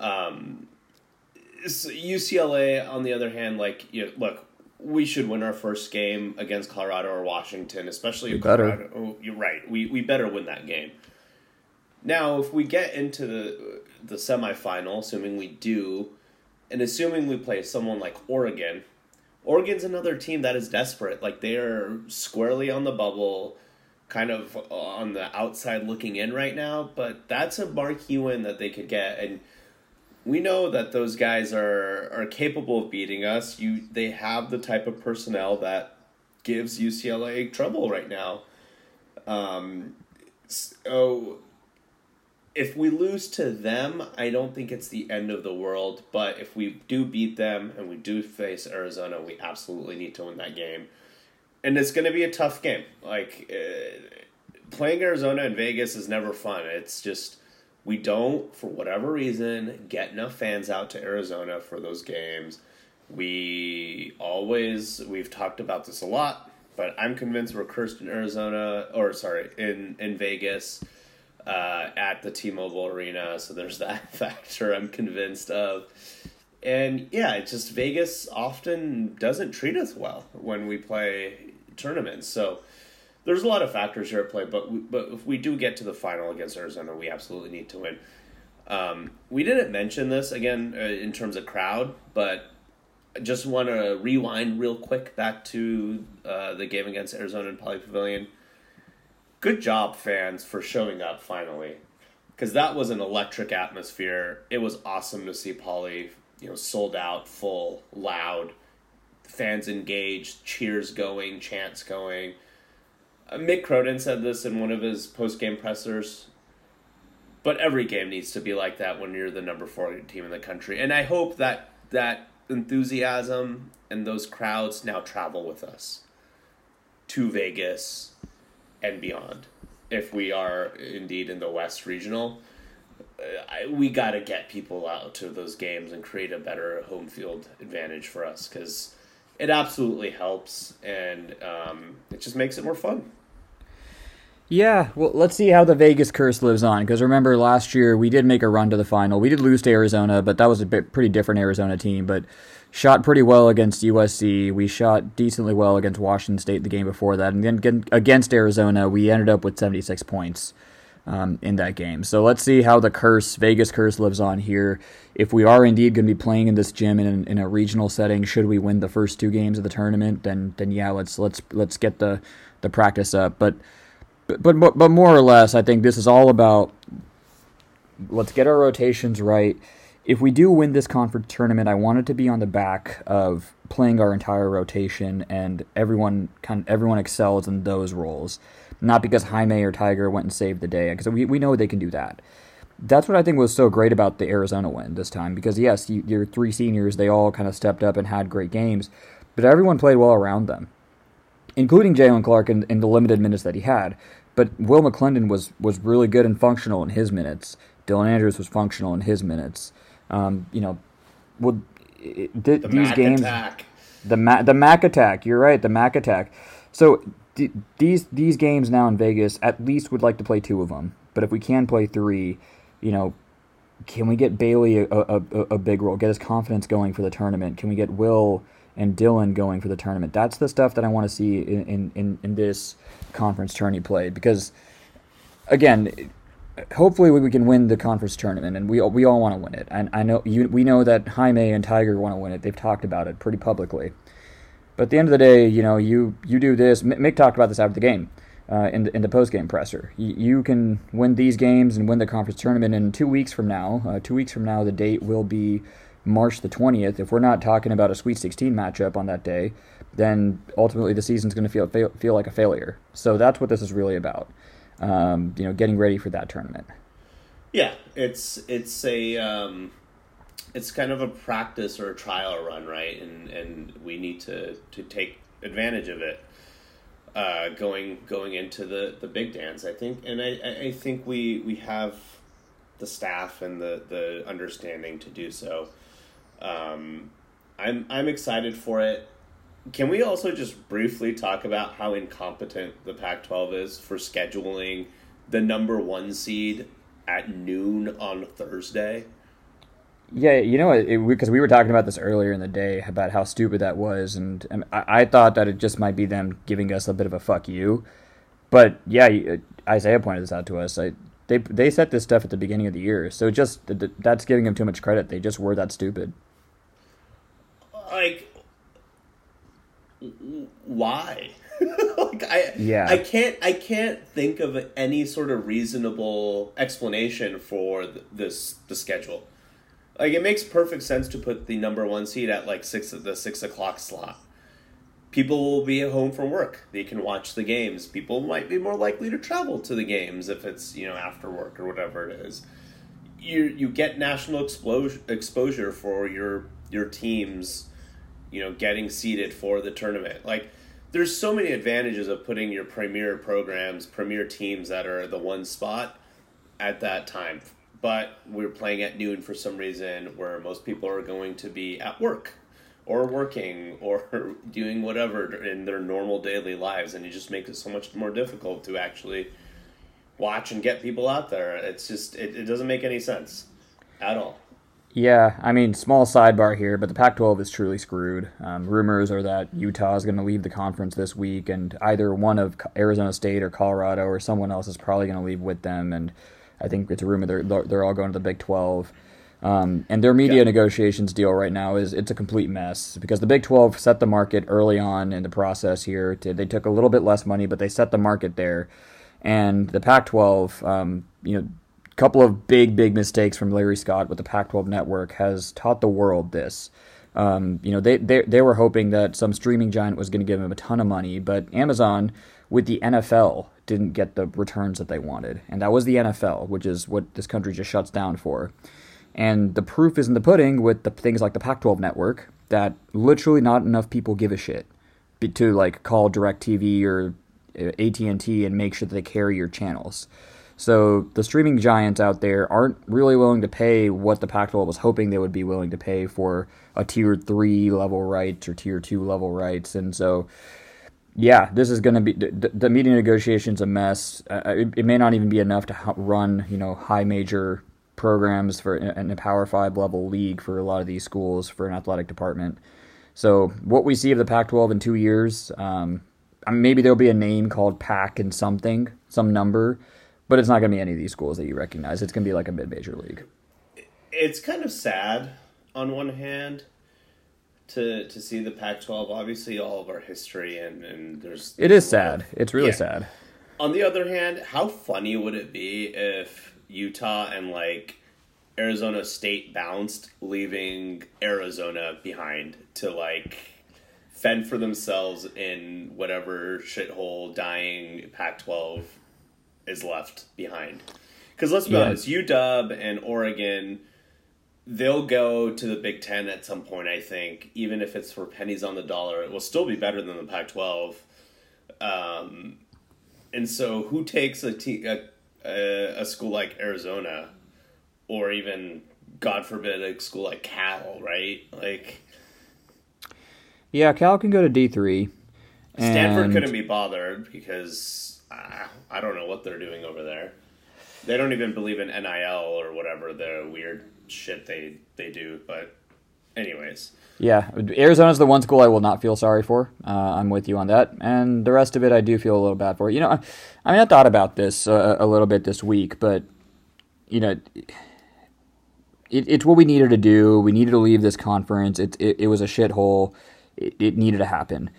Speaker 1: Um, UCLA, on the other hand, like you know, look, we should win our first game against Colorado or Washington, especially if Colorado. Oh, you're right. We we better win that game. Now, if we get into the the semifinal, assuming we do, and assuming we play someone like Oregon, Oregon's another team that is desperate. Like they are squarely on the bubble, kind of on the outside looking in right now. But that's a marquee win that they could get, and we know that those guys are are capable of beating us. You they have the type of personnel that gives UCLA trouble right now. Um, so if we lose to them, I don't think it's the end of the world. But if we do beat them and we do face Arizona, we absolutely need to win that game. And it's going to be a tough game. Like uh, playing Arizona in Vegas is never fun. It's just we don't, for whatever reason, get enough fans out to Arizona for those games. We always we've talked about this a lot, but I'm convinced we're cursed in Arizona or sorry in in Vegas uh, at the T-Mobile Arena, so there's that factor I'm convinced of. And yeah, it's just Vegas often doesn't treat us well when we play tournaments. So there's a lot of factors here at play, but we, but if we do get to the final against Arizona, we absolutely need to win. Um, we didn't mention this again uh, in terms of crowd, but I just want to rewind real quick back to uh, the game against Arizona in Pauley Pavilion good job, fans, for showing up finally. Because that was an electric atmosphere. It was awesome to see Pauley, you know, sold out, full, loud, fans engaged, cheers going, chants going. Uh, Mick Cronin said this in one of his post game pressers. But every game needs to be like that when you're the number four team in the country. And I hope that that enthusiasm and those crowds now travel with us to Vegas, and beyond. If we are indeed in the West Regional, uh, we got to get people out to those games and create a better home field advantage for us because it absolutely helps and um, it just makes it more fun.
Speaker 2: Yeah, well, let's see how the Vegas curse lives on. Because remember, last year we did make a run to the final. We did lose to Arizona, but that was a bit, pretty different Arizona team. But shot pretty well against USC. We shot decently well against Washington State the game before that, and then against Arizona, we ended up with 76 points. um, in that game. So let's see how the curse, Vegas curse, lives on here. If we are indeed going to be playing in this gym in, in a regional setting, should we win the first two games of the tournament, then then yeah, let's let's let's get the the practice up. But but but but more or less, I think this is all about let's get our rotations right. If we do win this conference tournament, I want it to be on the back of playing our entire rotation and everyone kind of, everyone excels in those roles, not because Jaime or Tiger went and saved the day because we we know they can do that. That's what I think was so great about the Arizona win this time because yes, you, your three seniors they all kind of stepped up and had great games, but everyone played well around them, including Jalen Clark in, in the limited minutes that he had. But Will McClendon was was really good and functional in his minutes. Dylan Andrews was functional in his minutes. Um, you know, well, th- the these Mac games, attack. the Ma- the Mac attack. You're right, the Mac attack. So d- these these games now in Vegas, at least would like to play two of them. But if we can play three, you know, can we get Bailey a, a, a big role? Get his confidence going for the tournament? Can we get Will? and Dylan going for the tournament. That's the stuff that I want to see in, in, in this conference tourney played because, again, hopefully we can win the conference tournament, and we we all want to win it. And I know you, we know that Jaime and Tiger want to win it. They've talked about it pretty publicly. But at the end of the day, you know, you you do this. Mick talked about this after the game. Uh, in the, in the post game presser, you, you, can win these games and win the conference tournament. in two weeks from now, uh, two weeks from now, the date will be March the 20th, if we're not talking about a Sweet 16 matchup on that day, then ultimately the season's going to feel, feel like a failure. So that's what this is really about. Um, you know, getting ready for that tournament.
Speaker 1: Yeah, it's it's a um, it's kind of a practice or a trial run, right? And and we need to to take advantage of it. Uh, going going into the, the big dance, I think, and I, I think we we have the staff and the, the understanding to do so. Um, I'm I'm excited for it. Can we also just briefly talk about how incompetent the Pac-12 is for scheduling the number one seed at noon on Thursday?
Speaker 2: Yeah, you know, because we were talking about this earlier in the day about how stupid that was, and, and I, I, thought that it just might be them giving us a bit of a fuck you. But yeah, uh, Isaiah pointed this out to us. I, they they set this stuff at the beginning of the year, so just that's giving them too much credit. They just were that stupid
Speaker 1: like why? like I yeah. I can't I can't think of any sort of reasonable explanation for this the schedule. Like it makes perfect sense to put the number one seed at like six the six o'clock slot. People will be at home from work. They can watch the games. People might be more likely to travel to the games if it's you know after work or whatever it is. You you get national exposure exposure for your your teams you know, getting seated for the tournament. Like, there's so many advantages of putting your premier programs, premier teams that are the one spot at that time. But we're playing at noon for some reason where most people are going to be at work or working or doing whatever in their normal daily lives. And it just makes it so much more difficult to actually watch and get people out there. It's just, it, it doesn't make any sense at all.
Speaker 2: Yeah, I mean, small sidebar here, but the Pac 12 is truly screwed. Um, rumors are that Utah is going to leave the conference this week, and either one of Arizona State or Colorado or someone else is probably going to leave with them. And I think it's a rumor they're, they're all going to the Big 12. Um, and their media yeah. negotiations deal right now is it's a complete mess because the Big 12 set the market early on in the process here. To, they took a little bit less money, but they set the market there. And the Pac 12, um, you know, couple of big, big mistakes from Larry Scott with the Pac-12 network has taught the world this. Um, you know, they, they they were hoping that some streaming giant was going to give them a ton of money, but Amazon with the NFL didn't get the returns that they wanted, and that was the NFL, which is what this country just shuts down for. And the proof is in the pudding with the things like the Pac-12 network that literally not enough people give a shit to like call DirecTV or uh, AT&T and make sure that they carry your channels. So the streaming giants out there aren't really willing to pay what the Pac-12 was hoping they would be willing to pay for a tier three level rights or tier two level rights, and so yeah, this is going to be the, the media negotiations a mess. Uh, it, it, may not even be enough to run you know high major programs for in a Power Five level league for a lot of these schools for an athletic department. So what we see of the Pac-12 in two years, um, maybe there'll be a name called Pac and something, some number but it's not going to be any of these schools that you recognize. It's going to be like a mid-major league.
Speaker 1: It's kind of sad on one hand to to see the Pac-12. Obviously, all of our history and and there's
Speaker 2: it is sad. It's really
Speaker 1: Yeah.
Speaker 2: sad.
Speaker 1: On the other hand, how funny would it be if Utah and like Arizona State bounced, leaving Arizona behind to like fend for themselves in whatever shithole dying Pac 12 is left behind? Because let's be
Speaker 2: Yeah.
Speaker 1: honest, UW and Oregon, they'll go to the Big Ten at some point, I think, even if it's for pennies on the dollar. It will still be better than the Pac 12. Um, and so, who takes a, te- a, a, a school like Arizona, or even, God forbid, a school like Cal, right? Like,
Speaker 2: Yeah, Cal can go to D three.
Speaker 1: Stanford couldn't be bothered because uh, I don't know what they're doing over there. They don't even believe in NIL or whatever the weird shit they, they do. But, anyways.
Speaker 2: Yeah, Arizona's the one school I will not feel sorry for. Uh, I'm with you on that, and the rest of it I do feel a little bad for. You know, I, I mean, I thought about this uh, a little bit this week, but you know, it, it's what we needed to do. We needed to leave this conference. It it, it was a shithole. It, it needed to happen,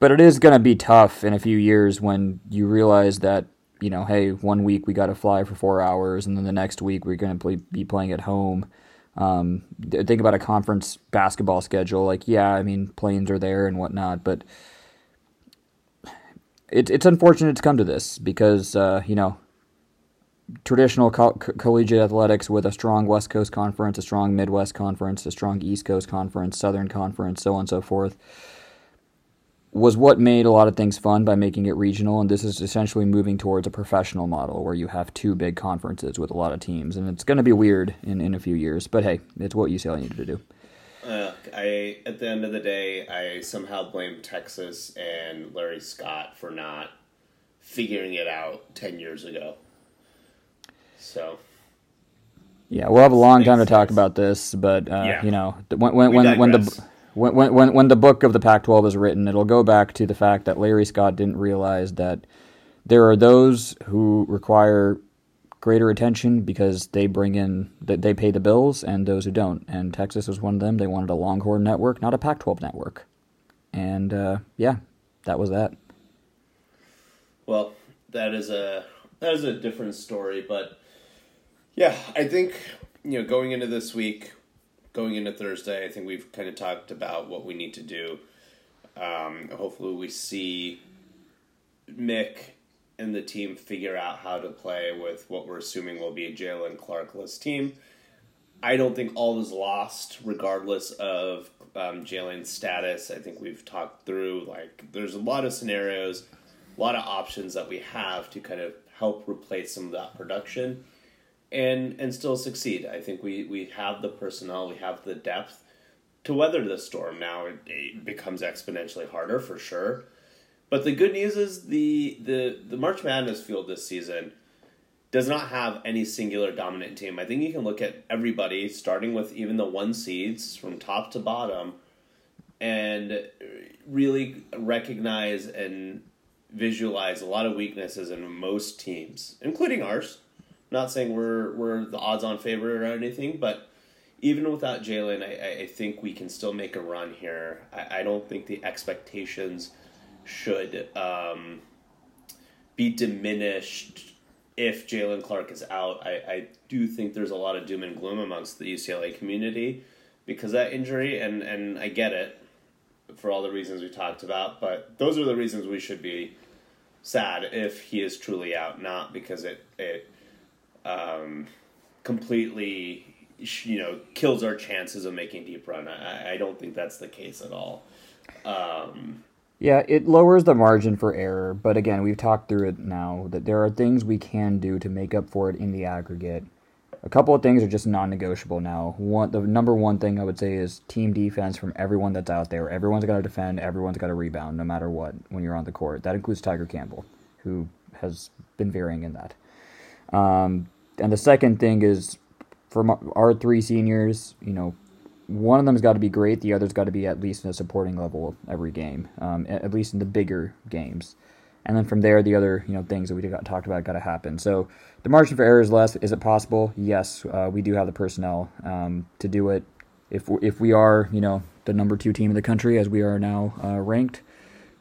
Speaker 2: but it is going to be tough in a few years when you realize that you know, hey, one week we got to fly for four hours, and then the next week we're going to play, be playing at home. Um, think about a conference basketball schedule. Like, yeah, I mean, planes are there and whatnot, but it, it's unfortunate to come to this because, uh, you know, traditional co- co- collegiate athletics with a strong West Coast conference, a strong Midwest conference, a strong East Coast conference, Southern conference, so on and so forth, was what made a lot of things fun by making it regional. And this is essentially moving towards a professional model where you have two big conferences with a lot of teams. And it's going to be weird in, in a few years, but hey, it's what UCLA needed to do.
Speaker 1: Uh, I at the end of the day, I somehow blame Texas and Larry Scott for not figuring it out ten years ago. So
Speaker 2: Yeah, we'll have a long time to talk about this, but uh,
Speaker 1: Yeah.
Speaker 2: you know, when when when, when the. When, when when the book of the Pac-12 is written, it'll go back to the fact that Larry Scott didn't realize that there are those who require greater attention because they bring in that they pay the bills, and those who don't. And Texas was one of them. They wanted a Longhorn network, not a Pac-12 network. And uh, yeah, that was that.
Speaker 1: Well, that is a that is a different story, but yeah, I think you know going into this week, going into Thursday, I think we've kind of talked about what we need to do. Um, hopefully, we see Mick and the team figure out how to play with what we're assuming will be a Jalen Clarkless team. I don't think all is lost, regardless of um, Jalen's status. I think we've talked through like there's a lot of scenarios, a lot of options that we have to kind of help replace some of that production, and and still succeed. I think we we have the personnel, we have the depth to weather the storm. Now it, it becomes exponentially harder for sure. But the good news is the the the March Madness field this season does not have any singular dominant team. I think you can look at everybody, starting with even the one seeds from top to bottom, and really recognize and visualize a lot of weaknesses in most teams, including ours. Not saying we're we're the odds-on favorite or anything, but even without Jalen, I, I- think we can still make a run here. I, I don't think the expectations should um, be diminished if Jalen Clark is out. I, I do think there's a lot of doom and gloom amongst the UCLA community because that injury, and, and I get it for all the reasons we talked about, but those are the reasons we should be sad if he is truly out, not because it it um, completely you know kills our chances of making deep run. I, I don't think that's the case at all. Um,
Speaker 2: Yeah, it lowers the margin for error, but again, we've talked through it now that there are things we can do to make up for it in the aggregate. A couple of things are just non-negotiable now. One, the number one thing I would say is team defense from everyone that's out there. Everyone's got to defend. Everyone's got to rebound, no matter what. When you're on the court, that includes Tiger Campbell, who has been varying in that. Um, and the second thing is, from our three seniors, you know, one of them's got to be great. The other's got to be at least in a supporting level every game, um, at least in the bigger games. and then from there, the other you know things that we got talked about got to happen. So the margin for error is less. Is it possible? Yes, uh, we do have the personnel um, to do it. If if we are you know the number two team in the country as we are now uh, ranked,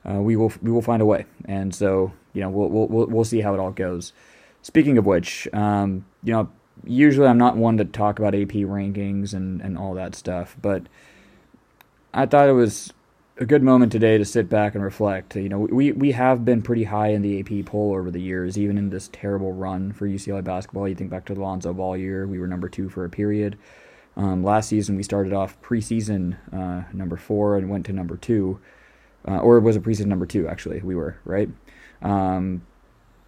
Speaker 2: uh, we will we will find a way. And so you know we'll we'll we'll see how it all goes. Speaking of which, um, you know usually I'm not one to talk about AP rankings and and all that stuff, but I thought it was a good moment today to sit back and reflect. You know, we, we have been pretty high in the AP poll over the years, even in this terrible run for UCLA basketball. You think back to the Lonzo Ball year, we were number two for a period. Um, last season, we started off preseason uh, number four and went to number two, uh, or it was a preseason number two, actually, we were, right? Um,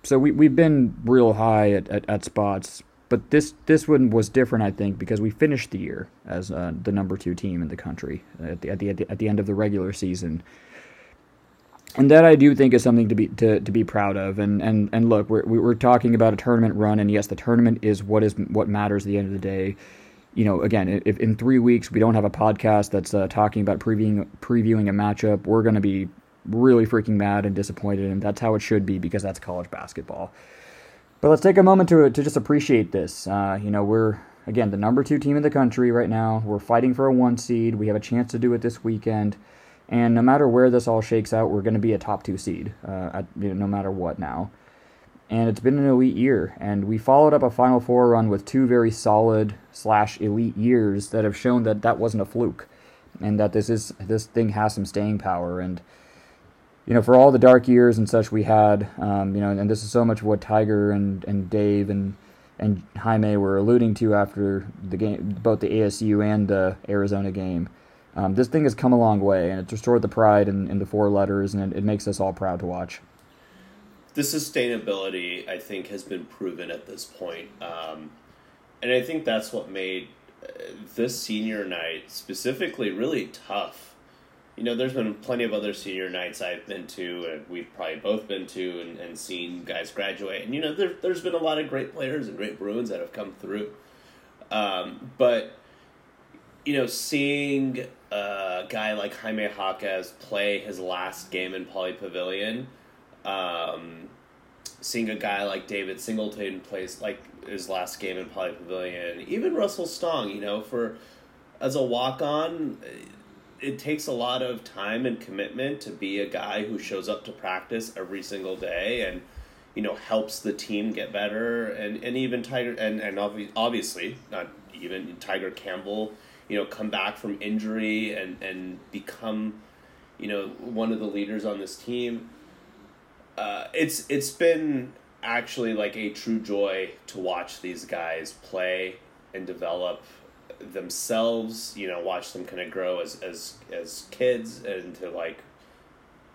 Speaker 2: so we, we've been real high at, at, at spots but this this one was different, I think, because we finished the year as uh, the number two team in the country at the, at the at the end of the regular season. And that I do think is something to be to, to be proud of. And and and look, we're we're talking about a tournament run, and yes, the tournament is what is what matters at the end of the day. You know, again, if in three weeks we don't have a podcast that's uh, talking about previewing previewing a matchup, we're going to be really freaking mad and disappointed, and that's how it should be because that's college basketball. But let's take a moment to, to just appreciate this. Uh, you know, we're, again, the number two team in the country right now. We're fighting for a one seed. We have a chance to do it this weekend. And no matter where this all shakes out, we're going to be a top two seed, uh, at, you know, no matter what now. And it's been an elite year. And we followed up a Final Four run with two very solid slash elite years that have shown that that wasn't a fluke. And that this is this thing has some staying power. And you know, for all the dark years and such we had, um, you know, and this is so much what Tiger and, and Dave and and Jaime were alluding to after the game, both the ASU and the Arizona game. Um, this thing has come a long way, and it's restored the pride in, in the four letters, and it, it makes us all proud to watch.
Speaker 1: The sustainability, I think, has been proven at this point. Um, and I think that's what made uh, this senior night specifically really tough you know, there's been plenty of other senior nights I've been to, and we've probably both been to, and, and seen guys graduate. And you know, there, there's been a lot of great players and great Bruins that have come through. Um, but you know, seeing a guy like Jaime Jaquez play his last game in Pauley Pavilion, um, seeing a guy like David Singleton plays like his last game in Pauley Pavilion, even Russell Stong, you know, for as a walk on it takes a lot of time and commitment to be a guy who shows up to practice every single day and you know helps the team get better and and even Tiger and and obviously not even Tiger Campbell you know come back from injury and and become you know one of the leaders on this team. Uh, it's it's been actually like a true joy to watch these guys play and develop themselves, you know, watch them kind of grow as as as kids and to like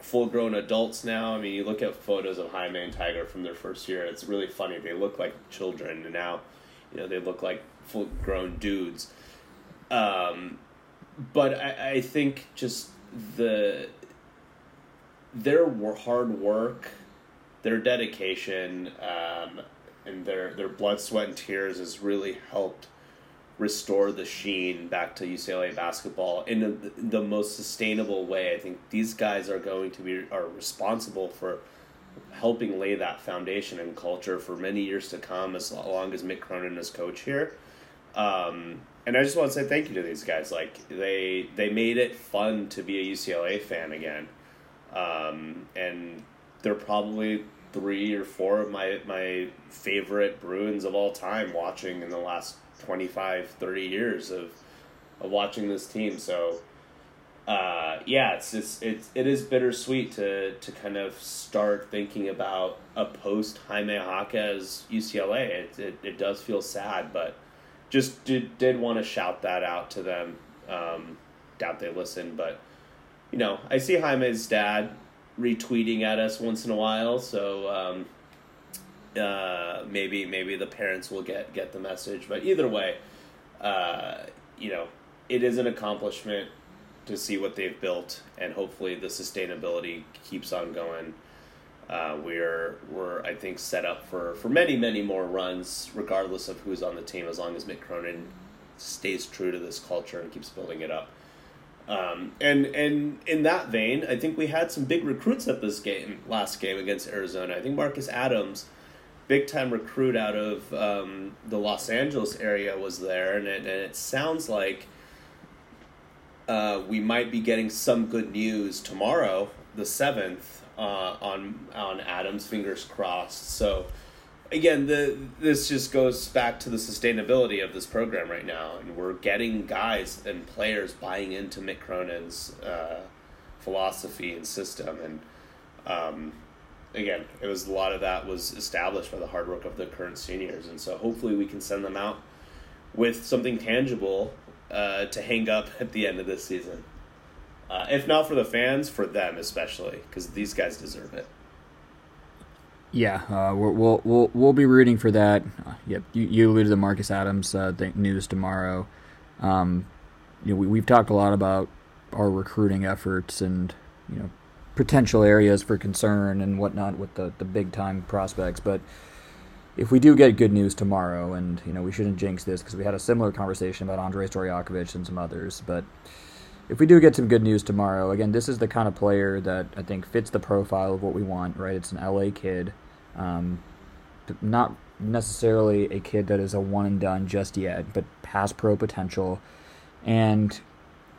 Speaker 1: full grown adults now. I mean, you look at photos of Jaime and Tiger from their first year, it's really funny. They look like children, and now, you know, they look like full grown dudes. Um, but I, I think just the their hard work, their dedication, um, and their their blood, sweat, and tears has really helped restore the sheen back to UCLA basketball in the, the most sustainable way. I think these guys are going to be are responsible for helping lay that foundation and culture for many years to come, as long as Mick Cronin is coach here. Um, and I just want to say thank you to these guys. Like they they made it fun to be a UCLA fan again, um, and they're probably three or four of my my favorite Bruins of all time watching in the last 25, 30 years of of watching this team. So uh, yeah, it's just it's it is bittersweet to to kind of start thinking about a post Jaime Jaquez UCLA. It, it it does feel sad, but just did did want to shout that out to them. Um, doubt they listen, but you know I see Jaime's dad retweeting at us once in a while, so um, uh, maybe maybe the parents will get get the message. But either way, uh, you know, it is an accomplishment to see what they've built, and hopefully the sustainability keeps on going. Uh, we're we're I think set up for for many many more runs, regardless of who's on the team, as long as Mick Cronin stays true to this culture and keeps building it up. Um, and and in that vein, I think we had some big recruits at this game last game against Arizona. I think Marcus Adams, big time recruit out of um, the Los Angeles area, was there, and it, and it sounds like uh, we might be getting some good news tomorrow, the seventh, uh, on on Adams. Fingers crossed. So again, the this just goes back to the sustainability of this program right now, and we're getting guys and players buying into Mick Cronin's uh, philosophy and system, and um, again, it was a lot of that was established by the hard work of the current seniors, and so hopefully we can send them out with something tangible uh, to hang up at the end of this season. Uh, if not for the fans, for them especially, because these guys deserve it.
Speaker 2: Yeah, uh, we'll we'll we'll be rooting for that. Uh, yep, you, you alluded to Marcus Adams uh, news tomorrow. Um, you know, we we've talked a lot about our recruiting efforts and you know potential areas for concern and whatnot with the the big time prospects, but if we do get good news tomorrow, and you know we shouldn't jinx this because we had a similar conversation about Andrej Stojakovic and some others, but if we do get some good news tomorrow, again, this is the kind of player that I think fits the profile of what we want. Right, it's an LA kid um, not necessarily a kid that is a one and done just yet, but has pro potential and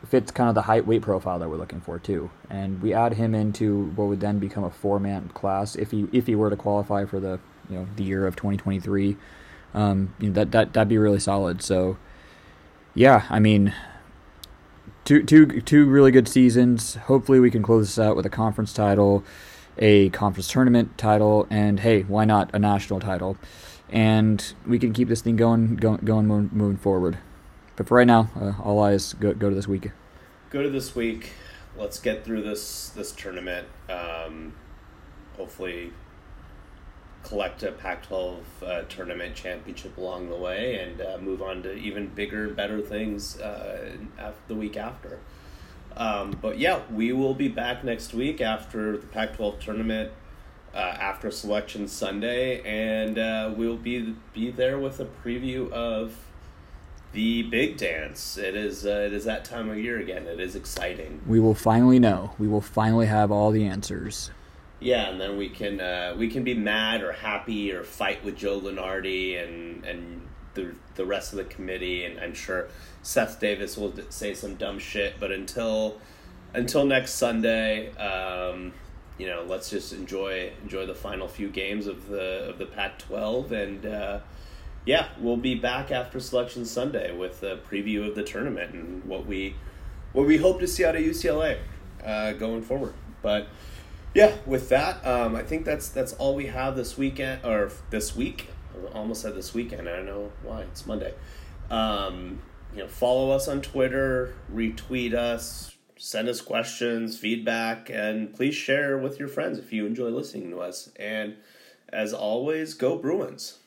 Speaker 2: fits kind of the height weight profile that we're looking for too. And we add him into what would then become a four man class if he if he were to qualify for the you know the year of 2023. Um, you know, that that that'd be really solid. So yeah, I mean. Two, two, two really good seasons. Hopefully, we can close this out with a conference title a conference tournament title, and hey, why not a national title? And we can keep this thing going, going, going moving forward. But for right now, uh, all eyes go, go to this week.
Speaker 1: Go to this week. Let's get through this this tournament. Um, hopefully, collect a Pac-12 uh, tournament championship along the way, and uh, move on to even bigger, better things uh, the week after. Um, but yeah, we will be back next week after the Pac 12 tournament, uh, after Selection Sunday, and uh, we'll be be there with a preview of the big dance. It is uh, it is that time of year again. It is exciting.
Speaker 2: We will finally know. We will finally have all the answers.
Speaker 1: Yeah, and then we can uh, we can be mad or happy or fight with Joe Lunardi and and the the rest of the committee, and I'm sure Seth Davis will say some dumb shit. But until until next Sunday, um, you know, let's just enjoy enjoy the final few games of the of the Pac-12, and uh, yeah, we'll be back after Selection Sunday with a preview of the tournament and what we what we hope to see out of UCLA uh, going forward. But yeah, with that, um, I think that's that's all we have this weekend or this week. I almost said this weekend. I don't know why. It's Monday. Um, you know, follow us on Twitter, retweet us, send us questions, feedback, and please share with your friends if you enjoy listening to us. And as always, go Bruins.